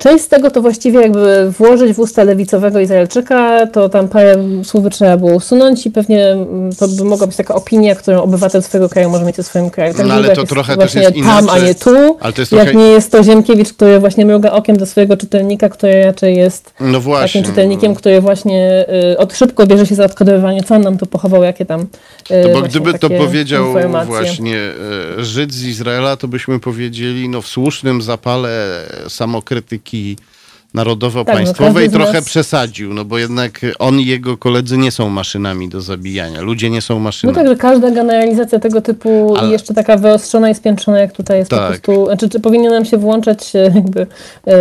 Część z tego to właściwie jakby włożyć w usta lewicowego Izraelczyka, to tam parę słów trzeba było usunąć i pewnie mm, to by mogła być taka opinia, którą obywatel swojego kraju może mieć o swoim kraju. Tak no, ale to trochę też jest tam, inaczej. a nie tu. Ale to jest jak trochę... nie jest to Ziemkiewicz, który właśnie mruga okiem do swojego czytelnika, który raczej jest no takim czytelnikiem, który właśnie y, od szybko bierze się za odkodowywanie, co on nam tu pochował, jakie tam y, to Bo gdyby to powiedział informacje. właśnie y, Żyd z Izraela, to byśmy powiedzieli, no w słusznym zapale samokrytyki que narodowo-państwowej tak, no trochę nas... przesadził, no bo jednak on i jego koledzy nie są maszynami do zabijania. Ludzie nie są maszynami. No tak, że każda generalizacja tego typu Ale... jeszcze taka wyostrzona i spiętrzona jak tutaj jest tak. po prostu, znaczy czy powinien nam się włączać jakby e,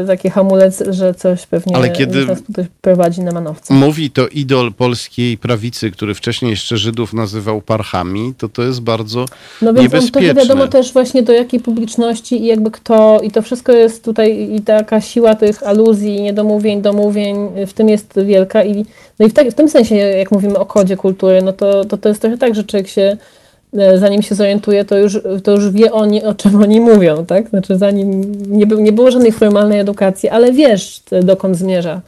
e, taki hamulec, że coś pewnie Ale kiedy prowadzi na manowce. Mówi to idol polskiej prawicy, który wcześniej jeszcze Żydów nazywał parchami, to to jest bardzo no więc niebezpieczne. To wiadomo też właśnie do jakiej publiczności i jakby kto i to wszystko jest tutaj i taka siła siła tych aluzji, niedomówień, domówień w tym jest wielka i, no i w, tak, w tym sensie, jak mówimy o kodzie kultury, no to, to, to jest trochę tak, że człowiek się zanim się zorientuje, to już, to już wie oni, o czym oni mówią, tak? Znaczy zanim nie, nie było żadnej formalnej edukacji, ale wiesz, dokąd zmierza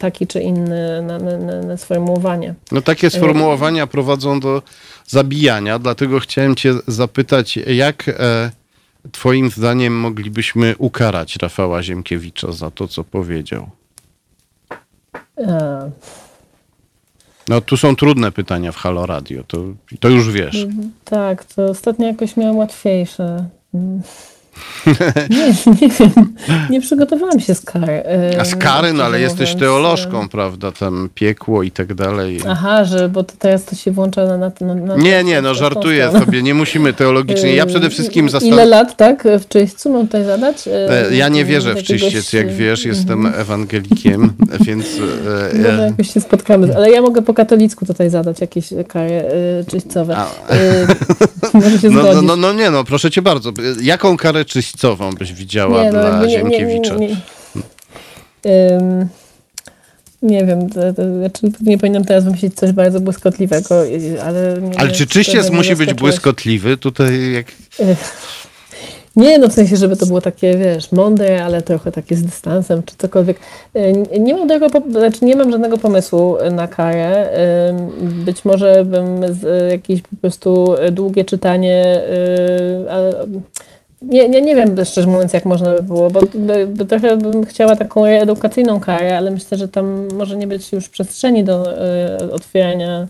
taki czy inny na, na, na sformułowanie. No takie sformułowania prowadzą do zabijania, dlatego chciałem cię zapytać, jak e, Twoim zdaniem moglibyśmy ukarać Rafała Ziemkiewicza za to, co powiedział? E... No tu są trudne pytania w Halo Radio, to, to już wiesz. Tak, to ostatnio jakoś miałem łatwiejsze. Nie, nie wiem. Nie przygotowałam się z kary. A z kary, no ale jesteś teolożką, prawda? Tam piekło i tak dalej. Aha, że bo to teraz to się włącza na... na, na nie, nie, no żartuję sobie, nie musimy teologicznie. Ja przede wszystkim zastanawiam... Ile lat, tak? W czyśćcu mam tutaj zadać? Ja nie wierzę w czyściec, jak wiesz, jestem ewangelikiem, więc... Może jakoś się spotkamy, ale ja mogę po katolicku tutaj zadać jakieś kary czyśćcowe. Może się no, no, no, no nie, no proszę cię bardzo. Jaką karę czyśćcową byś widziała nie, no, dla nie, Ziemkiewicza? Nie, nie, um, nie wiem, to, to, znaczy nie powinienem teraz wymyślić coś bardzo błyskotliwego, ale... ale czy czyściec musi być błyskotliwy? Tutaj jak... Nie, no w sensie, żeby to było takie, wiesz, mądre, ale trochę takie z dystansem, czy cokolwiek. Nie mam, tego, znaczy nie mam żadnego pomysłu na karę. Być może bym jakieś po prostu długie czytanie, nie, nie, nie wiem szczerze mówiąc, jak można by było, bo, trochę bym chciała taką edukacyjną karę, ale myślę, że tam może nie być już przestrzeni do y, otwierania,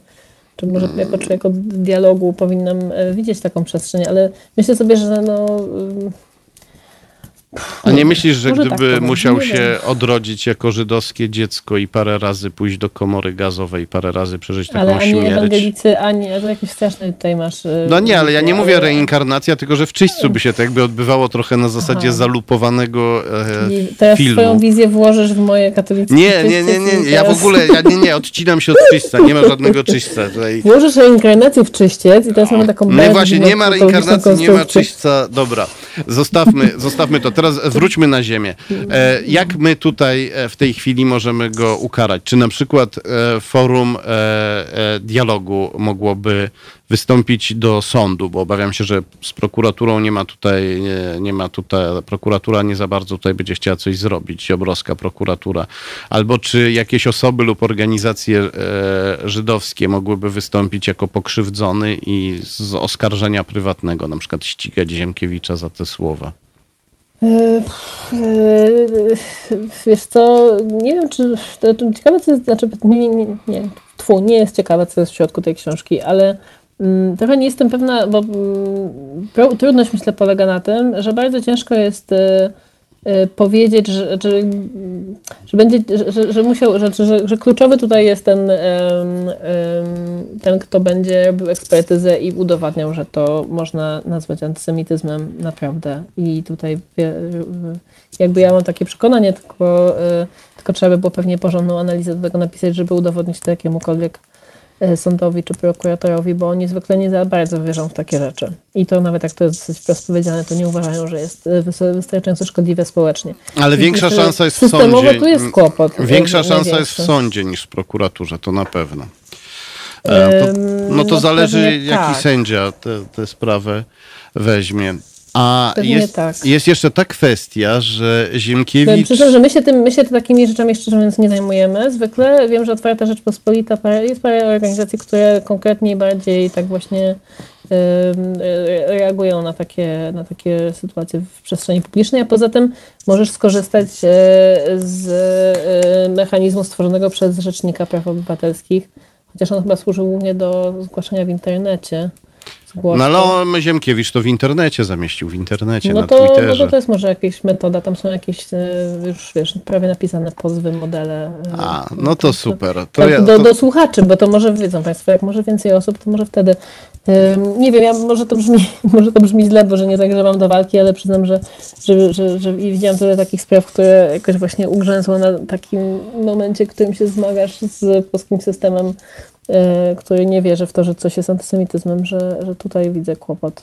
czy może jako człowiek od dialogu powinnam y, widzieć taką przestrzeń, ale myślę sobie, że no... Y, a nie myślisz, że Może gdyby tak musiał się odrodzić jako żydowskie dziecko i parę razy pójść do komory gazowej, parę razy przeżyć taką ale ani śmierć? ewangelicy, ani to jakieś straszne tutaj masz... Y, no nie, ale ja nie mówię reinkarnacja, tylko że w czyśćcu by się to jakby odbywało trochę na zasadzie Aha. zalupowanego e, teraz filmu. swoją wizję włożysz w moje katolickie Nie, nie, nie, nie, nie. ja w ogóle, ja nie, nie, odcinam się od czyśćca, nie ma żadnego czyśćca. Tutaj. Włożysz reinkarnację w czyściec i teraz mamy taką... No właśnie, nie ma reinkarnacji, nie ma czyśćca. Dobra, zostawmy, zostawmy to. Teraz wróćmy na ziemię. E, jak my tutaj e, w tej chwili możemy go ukarać? Czy na przykład e, forum dialogu mogłoby wystąpić do sądu, bo obawiam się, że z prokuraturą nie ma tutaj, nie, nie, ma tutaj, prokuratura nie za bardzo tutaj będzie chciała coś zrobić, obrowska prokuratura. Albo czy jakieś osoby lub organizacje e, żydowskie mogłyby wystąpić jako pokrzywdzony i z oskarżenia prywatnego, na przykład ścigać Ziemkiewicza za te słowa? E, wiesz co, nie wiem, czy to, to ciekawe, co jest, znaczy nie, nie, nie, tfu, nie jest ciekawe, co jest w środku tej książki, ale mm, trochę nie jestem pewna, bo mm, trudność myślę polega na tym, że bardzo ciężko jest Y, powiedzieć, że, że, że będzie, że, że musiał, że, że, że, kluczowy tutaj jest ten, ten, kto będzie robił ekspertyzę i udowadniał, że to można nazwać antysemityzmem naprawdę. I tutaj jakby ja mam takie przekonanie, tylko, y, tylko trzeba by było pewnie porządną analizę do tego napisać, żeby udowodnić to jakiemukolwiek sądowi czy prokuratorowi, bo oni zwykle nie za bardzo wierzą w takie rzeczy. I to nawet jak to jest dosyć prosto powiedziane, to nie uważają, że jest e, wystarczająco szkodliwe społecznie. Ale Więc większa szansa jest w sądzie. tu jest kłopot. Większa szansa jest w sądzie niż w prokuraturze, to na pewno. E, to, no to no zależy, jaki tak. sędzia tę sprawę weźmie. A Pewnie jest, tak. jest jeszcze ta kwestia, że Ziemkiewicz... Przyznam, że my się, tym, my się takimi rzeczami szczerze mówiąc nie zajmujemy. Zwykle wiem, że Otwarta Rzeczpospolita parę- jest parę organizacji, które konkretnie bardziej tak właśnie y, reagują na takie, na takie sytuacje w przestrzeni publicznej, a poza tym możesz skorzystać y, z y, mechanizmu stworzonego przez Rzecznika Praw Obywatelskich, chociaż on chyba służy głównie do zgłaszania w internecie. No ale on, Ziemkiewicz to w internecie zamieścił, w internecie, No na to, no Twitterze. to to jest może jakaś metoda, tam są jakieś e, już wiesz, prawie napisane pozwy, modele. e, A, no to super. To tak, ja, do, to, do słuchaczy, bo to może wiedzą Państwo, jak może więcej osób, to może wtedy. Nie wiem, ja, może, to brzmi, może to brzmi źle, bo że nie zagrzewam do walki, ale przyznam, że, że, że, że i widziałam tyle takich spraw, które jakoś właśnie ugrzęzły na takim momencie, w którym się zmagasz z polskim systemem, który nie wierzy w to, że coś jest antysemityzmem, że, że tutaj widzę kłopot.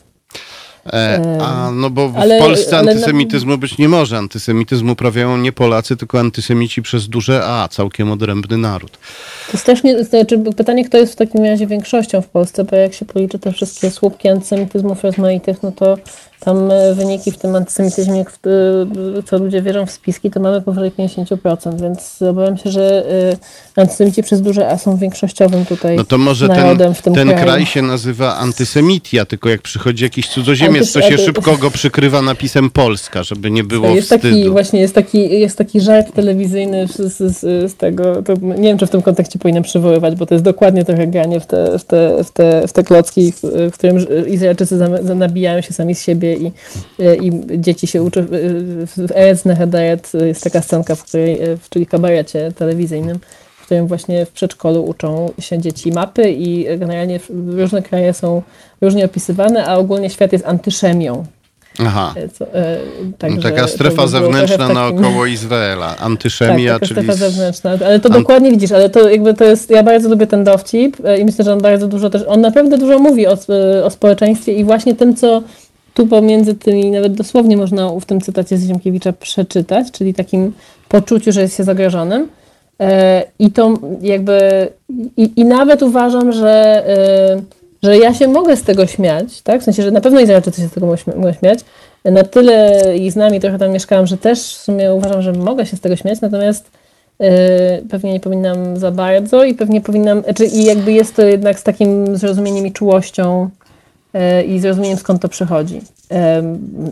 e, a, no bo w ale- Polsce ale antysemityzmu być nie może. Antysemityzm uprawiają nie Polacy, tylko antysemici przez duże A, całkiem odrębny naród. To strasznie, znaczy pytanie, kto jest w takim razie większością w Polsce, bo jak się policzy te wszystkie słupki antysemityzmów rozmaitych, no to tam e, wyniki w tym antysemityzmie, w, e, co ludzie wierzą w spiski, to mamy powyżej 50%, więc obawiam się, że e, antysemici przez duże A są większościowym tutaj No to może ten, w tym ten kraju. kraj się nazywa antysemitia, tylko jak przychodzi jakiś cudzoziemiec, to Antys- się anty- szybko go przykrywa napisem Polska, żeby nie było jest taki, wstydu. właśnie jest taki, jest taki żart telewizyjny z, z, z, tego, to nie wiem, czy w tym kontekście powinienem przywoływać, bo to jest dokładnie trochę granie w te, w te, w te, w te klocki, w, którym Izraelczycy nabijają się sami z siebie i, i dzieci się uczą. W Eretz Nehederet jest taka scenka, w której, w, czyli kabarecie telewizyjnym, w którym właśnie w przedszkolu uczą się dzieci mapy i generalnie różne kraje są różnie opisywane, a ogólnie świat jest antyszemią. Aha. Co, e, także Taka strefa zewnętrzna takim- naokoło Izraela. Tak, Antyszemia, taka czyli... strefa zewnętrzna. Ale to dokładnie widzisz, ale to jakby to jest, ja bardzo lubię ten dowcip e, i myślę, że on bardzo dużo też, on naprawdę dużo mówi o, e, o społeczeństwie i właśnie tym, co tu pomiędzy tymi, nawet dosłownie można w tym cytacie z Ziemkiewicza przeczytać, czyli takim poczuciu, że jest się zagrożonym. E, I to jakby, i, i nawet uważam, że, e, że ja się mogę z tego śmiać, tak? W sensie, że na pewno Izraelczycy się z tego mogą śmia- mogą śmiać. Na tyle ich znam i trochę tam mieszkałam, że też w sumie uważam, że mogę się z tego śmiać, natomiast e, pewnie nie powinnam za bardzo i pewnie powinnam, znaczy i jakby jest to jednak z takim zrozumieniem i czułością i zrozumieniem skąd to przychodzi.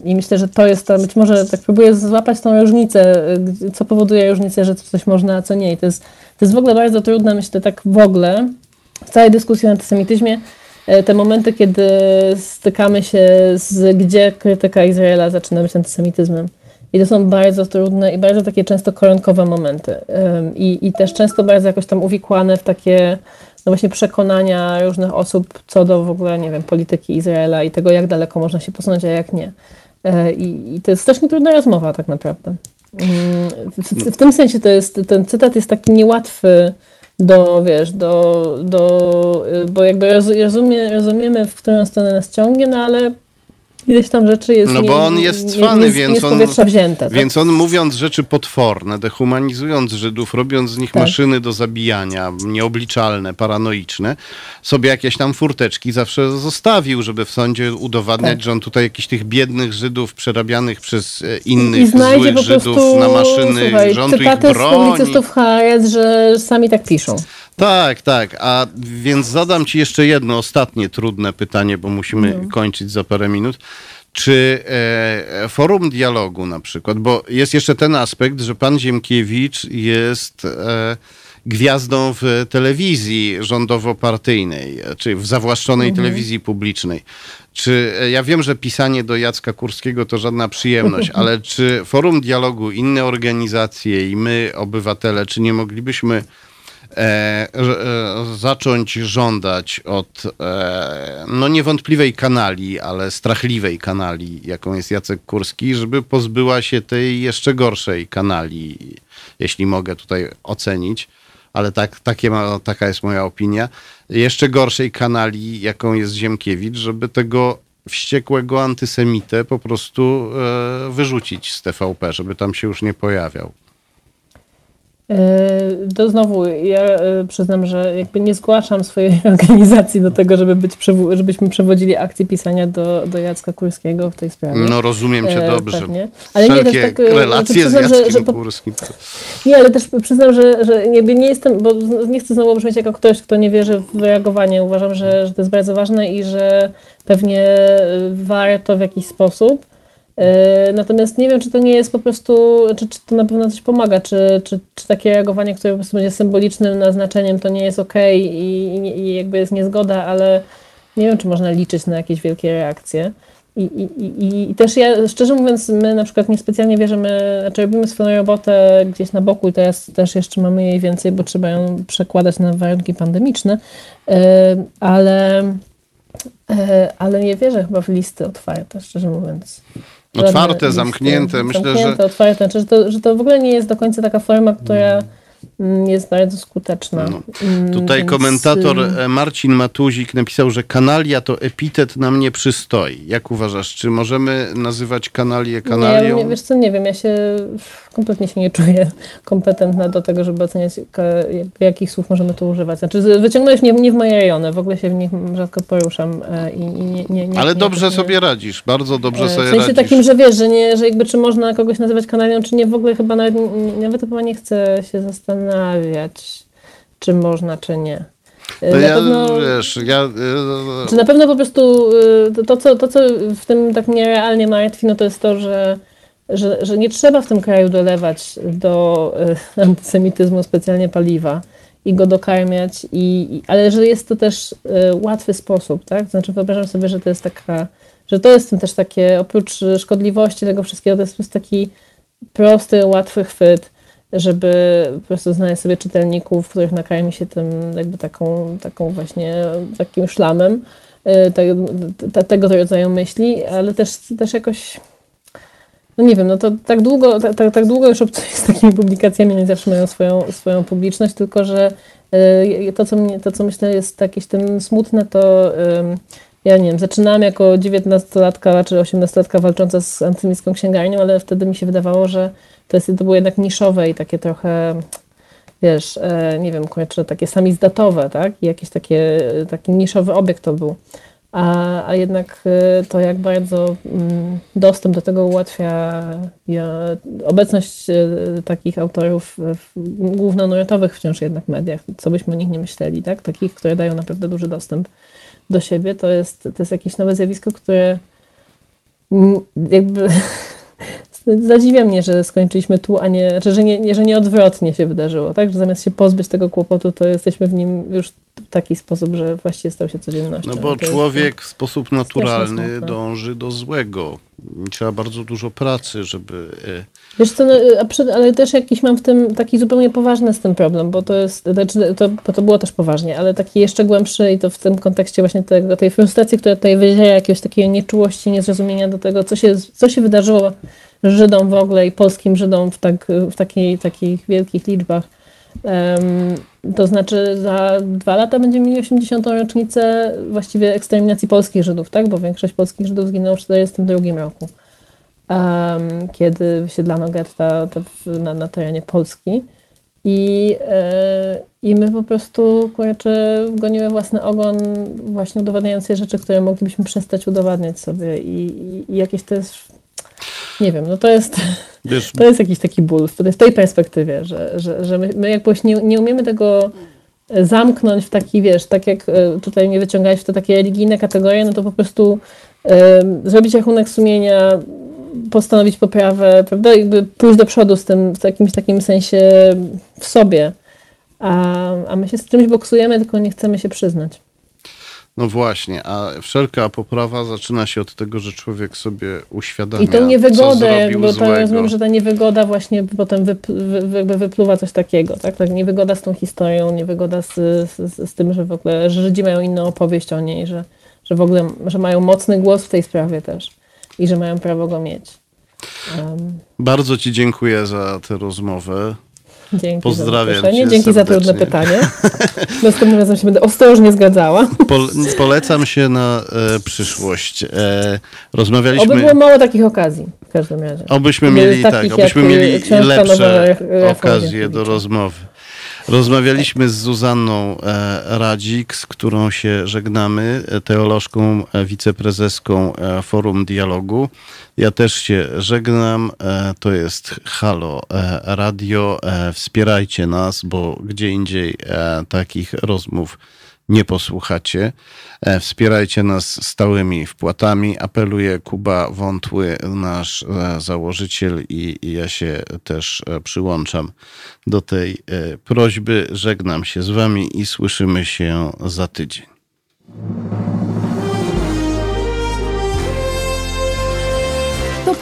I myślę, że to jest to, być może tak próbuję złapać tą różnicę, e, co powoduje różnicę, że coś można, a co nie. I to jest, to jest w ogóle bardzo trudne, myślę, tak w ogóle, w całej dyskusji o antysemityzmie, e, te momenty, kiedy stykamy się z gdzie krytyka Izraela zaczyna być antysemityzmem. I to są bardzo trudne i bardzo takie często koronkowe momenty. I, I też często bardzo jakoś tam uwikłane w takie no właśnie przekonania różnych osób co do w ogóle, nie wiem, polityki Izraela i tego, jak daleko można się posunąć, a jak nie. E, I, i to jest strasznie trudna rozmowa tak naprawdę. Mm, W, w tym sensie to jest, ten cytat jest taki niełatwy do, wiesz, do, do bo jakby roz- rozumie, rozumiemy, w którą stronę nas ciągnie, no ale ileś tam rzeczy jest No nie, bo on jest cwany, nie, nie, więc z on- wzięte. tak? Więc on mówiąc rzeczy potworne, dehumanizując Żydów, robiąc z nich Tak. maszyny do zabijania, nieobliczalne, paranoiczne, sobie jakieś tam furteczki zawsze zostawił, żeby w sądzie udowadniać, Tak. że on tutaj jakichś tych biednych Żydów przerabianych przez e, innych złych Żydów na maszyny, słuchaj, tu ich cytaty z broni. publicystów Haaretz, że sami tak piszą. Tak, tak. A więc zadam ci jeszcze jedno ostatnie trudne pytanie, bo musimy No. kończyć za parę minut. Czy e, forum dialogu na przykład, bo jest jeszcze ten aspekt, że pan Ziemkiewicz jest e, gwiazdą w telewizji rządowo-partyjnej, czy w zawłaszczonej telewizji publicznej. Czy e, ja wiem, że pisanie do Jacka Kurskiego to żadna przyjemność, ale czy forum dialogu, inne organizacje i my, obywatele, czy nie moglibyśmy e, e, zacząć żądać od e, no niewątpliwej kanali, ale strachliwej kanali, jaką jest Jacek Kurski, żeby pozbyła się tej jeszcze gorszej kanali, jeśli mogę tutaj ocenić, ale tak, takie ma, taka jest moja opinia, jeszcze gorszej kanali, jaką jest Ziemkiewicz, żeby tego wściekłego antysemitę po prostu e, wyrzucić z TVP, żeby tam się już nie pojawiał. E, to znowu, ja e, przyznam, że jakby nie zgłaszam swojej organizacji do tego, żeby być, żebyśmy przewodzili akcję pisania do, do Jacka Kurskiego w tej sprawie. No rozumiem cię dobrze. Pewnie. Ale nie, też tak, relacje przyznam, z Jackiem że, Kurskim. Nie, ale też przyznam, że, że jakby nie jestem, bo nie chcę znowu brzmieć jako ktoś, kto nie wierzy w reagowanie. Uważam, że, że to jest bardzo ważne i że pewnie warto w jakiś sposób E, natomiast nie wiem, czy to nie jest po prostu, czy, czy to na pewno coś pomaga, czy, czy, czy takie reagowanie, które po prostu będzie symbolicznym naznaczeniem, to nie jest ok i, i jakby jest niezgoda, ale nie wiem, czy można liczyć na jakieś wielkie reakcje. I, i, I też ja, szczerze mówiąc, my na przykład niespecjalnie wierzymy, znaczy robimy swoją robotę gdzieś na boku i teraz też jeszcze mamy jej więcej, bo trzeba ją przekładać na warunki pandemiczne, e, ale, e, ale nie wierzę chyba w listy otwarte, szczerze mówiąc. Otwarte, zamknięte. Myślę, zamknięte, że... otwarte. Znaczy, że, to, że to w ogóle nie jest do końca taka forma, która jest bardzo skuteczna. No. Mm, Tutaj Więc... komentator y, e, Marcin Matuzik napisał, że kanalia to epitet nam nie przystoi. Jak uważasz, czy możemy nazywać kanalię kanalią? Nie, wiesz co, nie wiem, ja się kompletnie się nie czuję kompetentna do tego, żeby oceniać, jakich słów możemy tu używać. Znaczy, wyciągnąłeś mnie nie w moje rejony, w ogóle się w nich rzadko poruszam e, i, i nie, nie, nie, Ale dobrze sobie radzisz, bardzo dobrze e, sobie radzisz. W sensie takim, że wiesz, że, nie, że jakby czy można kogoś nazywać kanalią, czy nie, w ogóle chyba nawet, nawet chyba nie chcę się zastanawiać zastanawiać, czy można, czy nie. No na ja, pewno, wiesz, ja... Czy na pewno po prostu y, to co, to, co w tym tak mnie realnie martwi, no to jest to, że, że, że nie trzeba w tym kraju dolewać do y, antysemityzmu specjalnie paliwa i go dokarmiać, i, ale że jest to też y, łatwy sposób, tak? Znaczy wyobrażam sobie, że to jest taka, że to jest też takie, oprócz szkodliwości tego wszystkiego, to jest po prostu taki prosty, łatwy chwyt żeby po prostu znaleźć sobie czytelników, których nakarmi się tym jakby taką, taką właśnie takim szlamem y, te, te, tego rodzaju myśli, ale też, też jakoś no nie wiem, no to tak długo, tak, tak długo już obcuję z takimi publikacjami, nie zawsze mają swoją, swoją publiczność, tylko że y, to co, mnie, to, co myślę jest jakieś tym smutne, to ja nie wiem, zaczynałam jako 19-latka czy 18-latka walcząca z antysemicką księgarnią, ale wtedy mi się wydawało, że to, jest, to było jednak niszowe i takie trochę, wiesz, e, nie wiem, kurczę, takie samizdatowe, tak? I jakiś takie, taki niszowy obiekt to był. A, a jednak e, to, jak bardzo mm, dostęp do tego ułatwia obecność e, takich autorów głównonurtowych wciąż jednak mediach, co byśmy o nich nie myśleli, tak? Takich, które dają naprawdę duży dostęp do siebie, to jest, to jest jakieś nowe zjawisko, które jakby Zadziwia mnie, że skończyliśmy tu, a nie, że nie, że nie odwrotnie się wydarzyło, tak? Że zamiast się pozbyć tego kłopotu, to jesteśmy w nim już w taki sposób, że właściwie stał się codziennością. No bo człowiek w sposób naturalny dąży do złego. Trzeba bardzo dużo pracy, żeby... E, Wiesz co, no, ale też jakiś mam w tym taki zupełnie poważny z tym problem, bo to jest, znaczy to, to było też poważnie, ale taki jeszcze głębszy i to w tym kontekście właśnie tego, tej frustracji, która tutaj wyzieje jakiegoś takiej nieczułości, niezrozumienia do tego, co się, co się wydarzyło Żydom w ogóle i polskim Żydom w, tak, w takiej, takich wielkich liczbach. Um, to znaczy za dwa lata będziemy mieli 80. rocznicę właściwie eksterminacji polskich Żydów, tak? bo większość polskich Żydów zginęło w 1942 roku, um, kiedy wysiedlano getta na, na terenie Polski. I, e, I my po prostu kurczę, goniły własny ogon, właśnie udowadniając rzeczy, które moglibyśmy przestać udowadniać sobie. I, i, i jakieś to jest nie wiem, no to jest, Wiesz, to jest jakiś taki ból w tej perspektywie, że, że, że my, my jakoś nie, nie umiemy tego zamknąć w taki, wiesz, tak jak e, tutaj mnie wyciągałeś w te takie religijne kategorie, no to po prostu zrobić rachunek sumienia, postanowić poprawę, prawda, jakby pójść do przodu z tym w jakimś takim sensie w sobie. A, a my się z czymś boksujemy, tylko nie chcemy się przyznać. No właśnie, a wszelka poprawa zaczyna się od tego, że człowiek sobie uświadamia, I tą niewygodę, bo to rozumiem, że ta niewygoda właśnie potem wy, wy, wypluwa coś takiego, tak? tak? Niewygoda z tą historią, niewygoda z, z, z, tym, że w ogóle że Żydzi mają inną opowieść o niej, że, że w ogóle, że mają mocny głos w tej sprawie też i że mają prawo go mieć. Um. Bardzo Ci dziękuję za tę rozmowę. Dzięki Pozdrawiam za Dzięki serdecznie. za trudne pytanie. Następnym razem się będę ostrożnie zgadzała. polecam się na e, przyszłość. E, rozmawialiśmy... Oby było mało takich okazji w każdym razie. Obyśmy mieli, tak, obyśmy mieli lepsze okazje do rozmowy. Rozmawialiśmy z Zuzanną e, Radzik, z którą się żegnamy, e, teolożką, e, wiceprezeską Forum Dialogu. Ja też się żegnam. To jest Halo Radio. Wspierajcie nas, bo gdzie indziej takich rozmów nie posłuchacie. E, wspierajcie nas stałymi wpłatami. Apeluje Kuba Wątły, nasz e, założyciel, i, ja się też e, przyłączam do tej prośby. Żegnam się z Wami i słyszymy się za tydzień.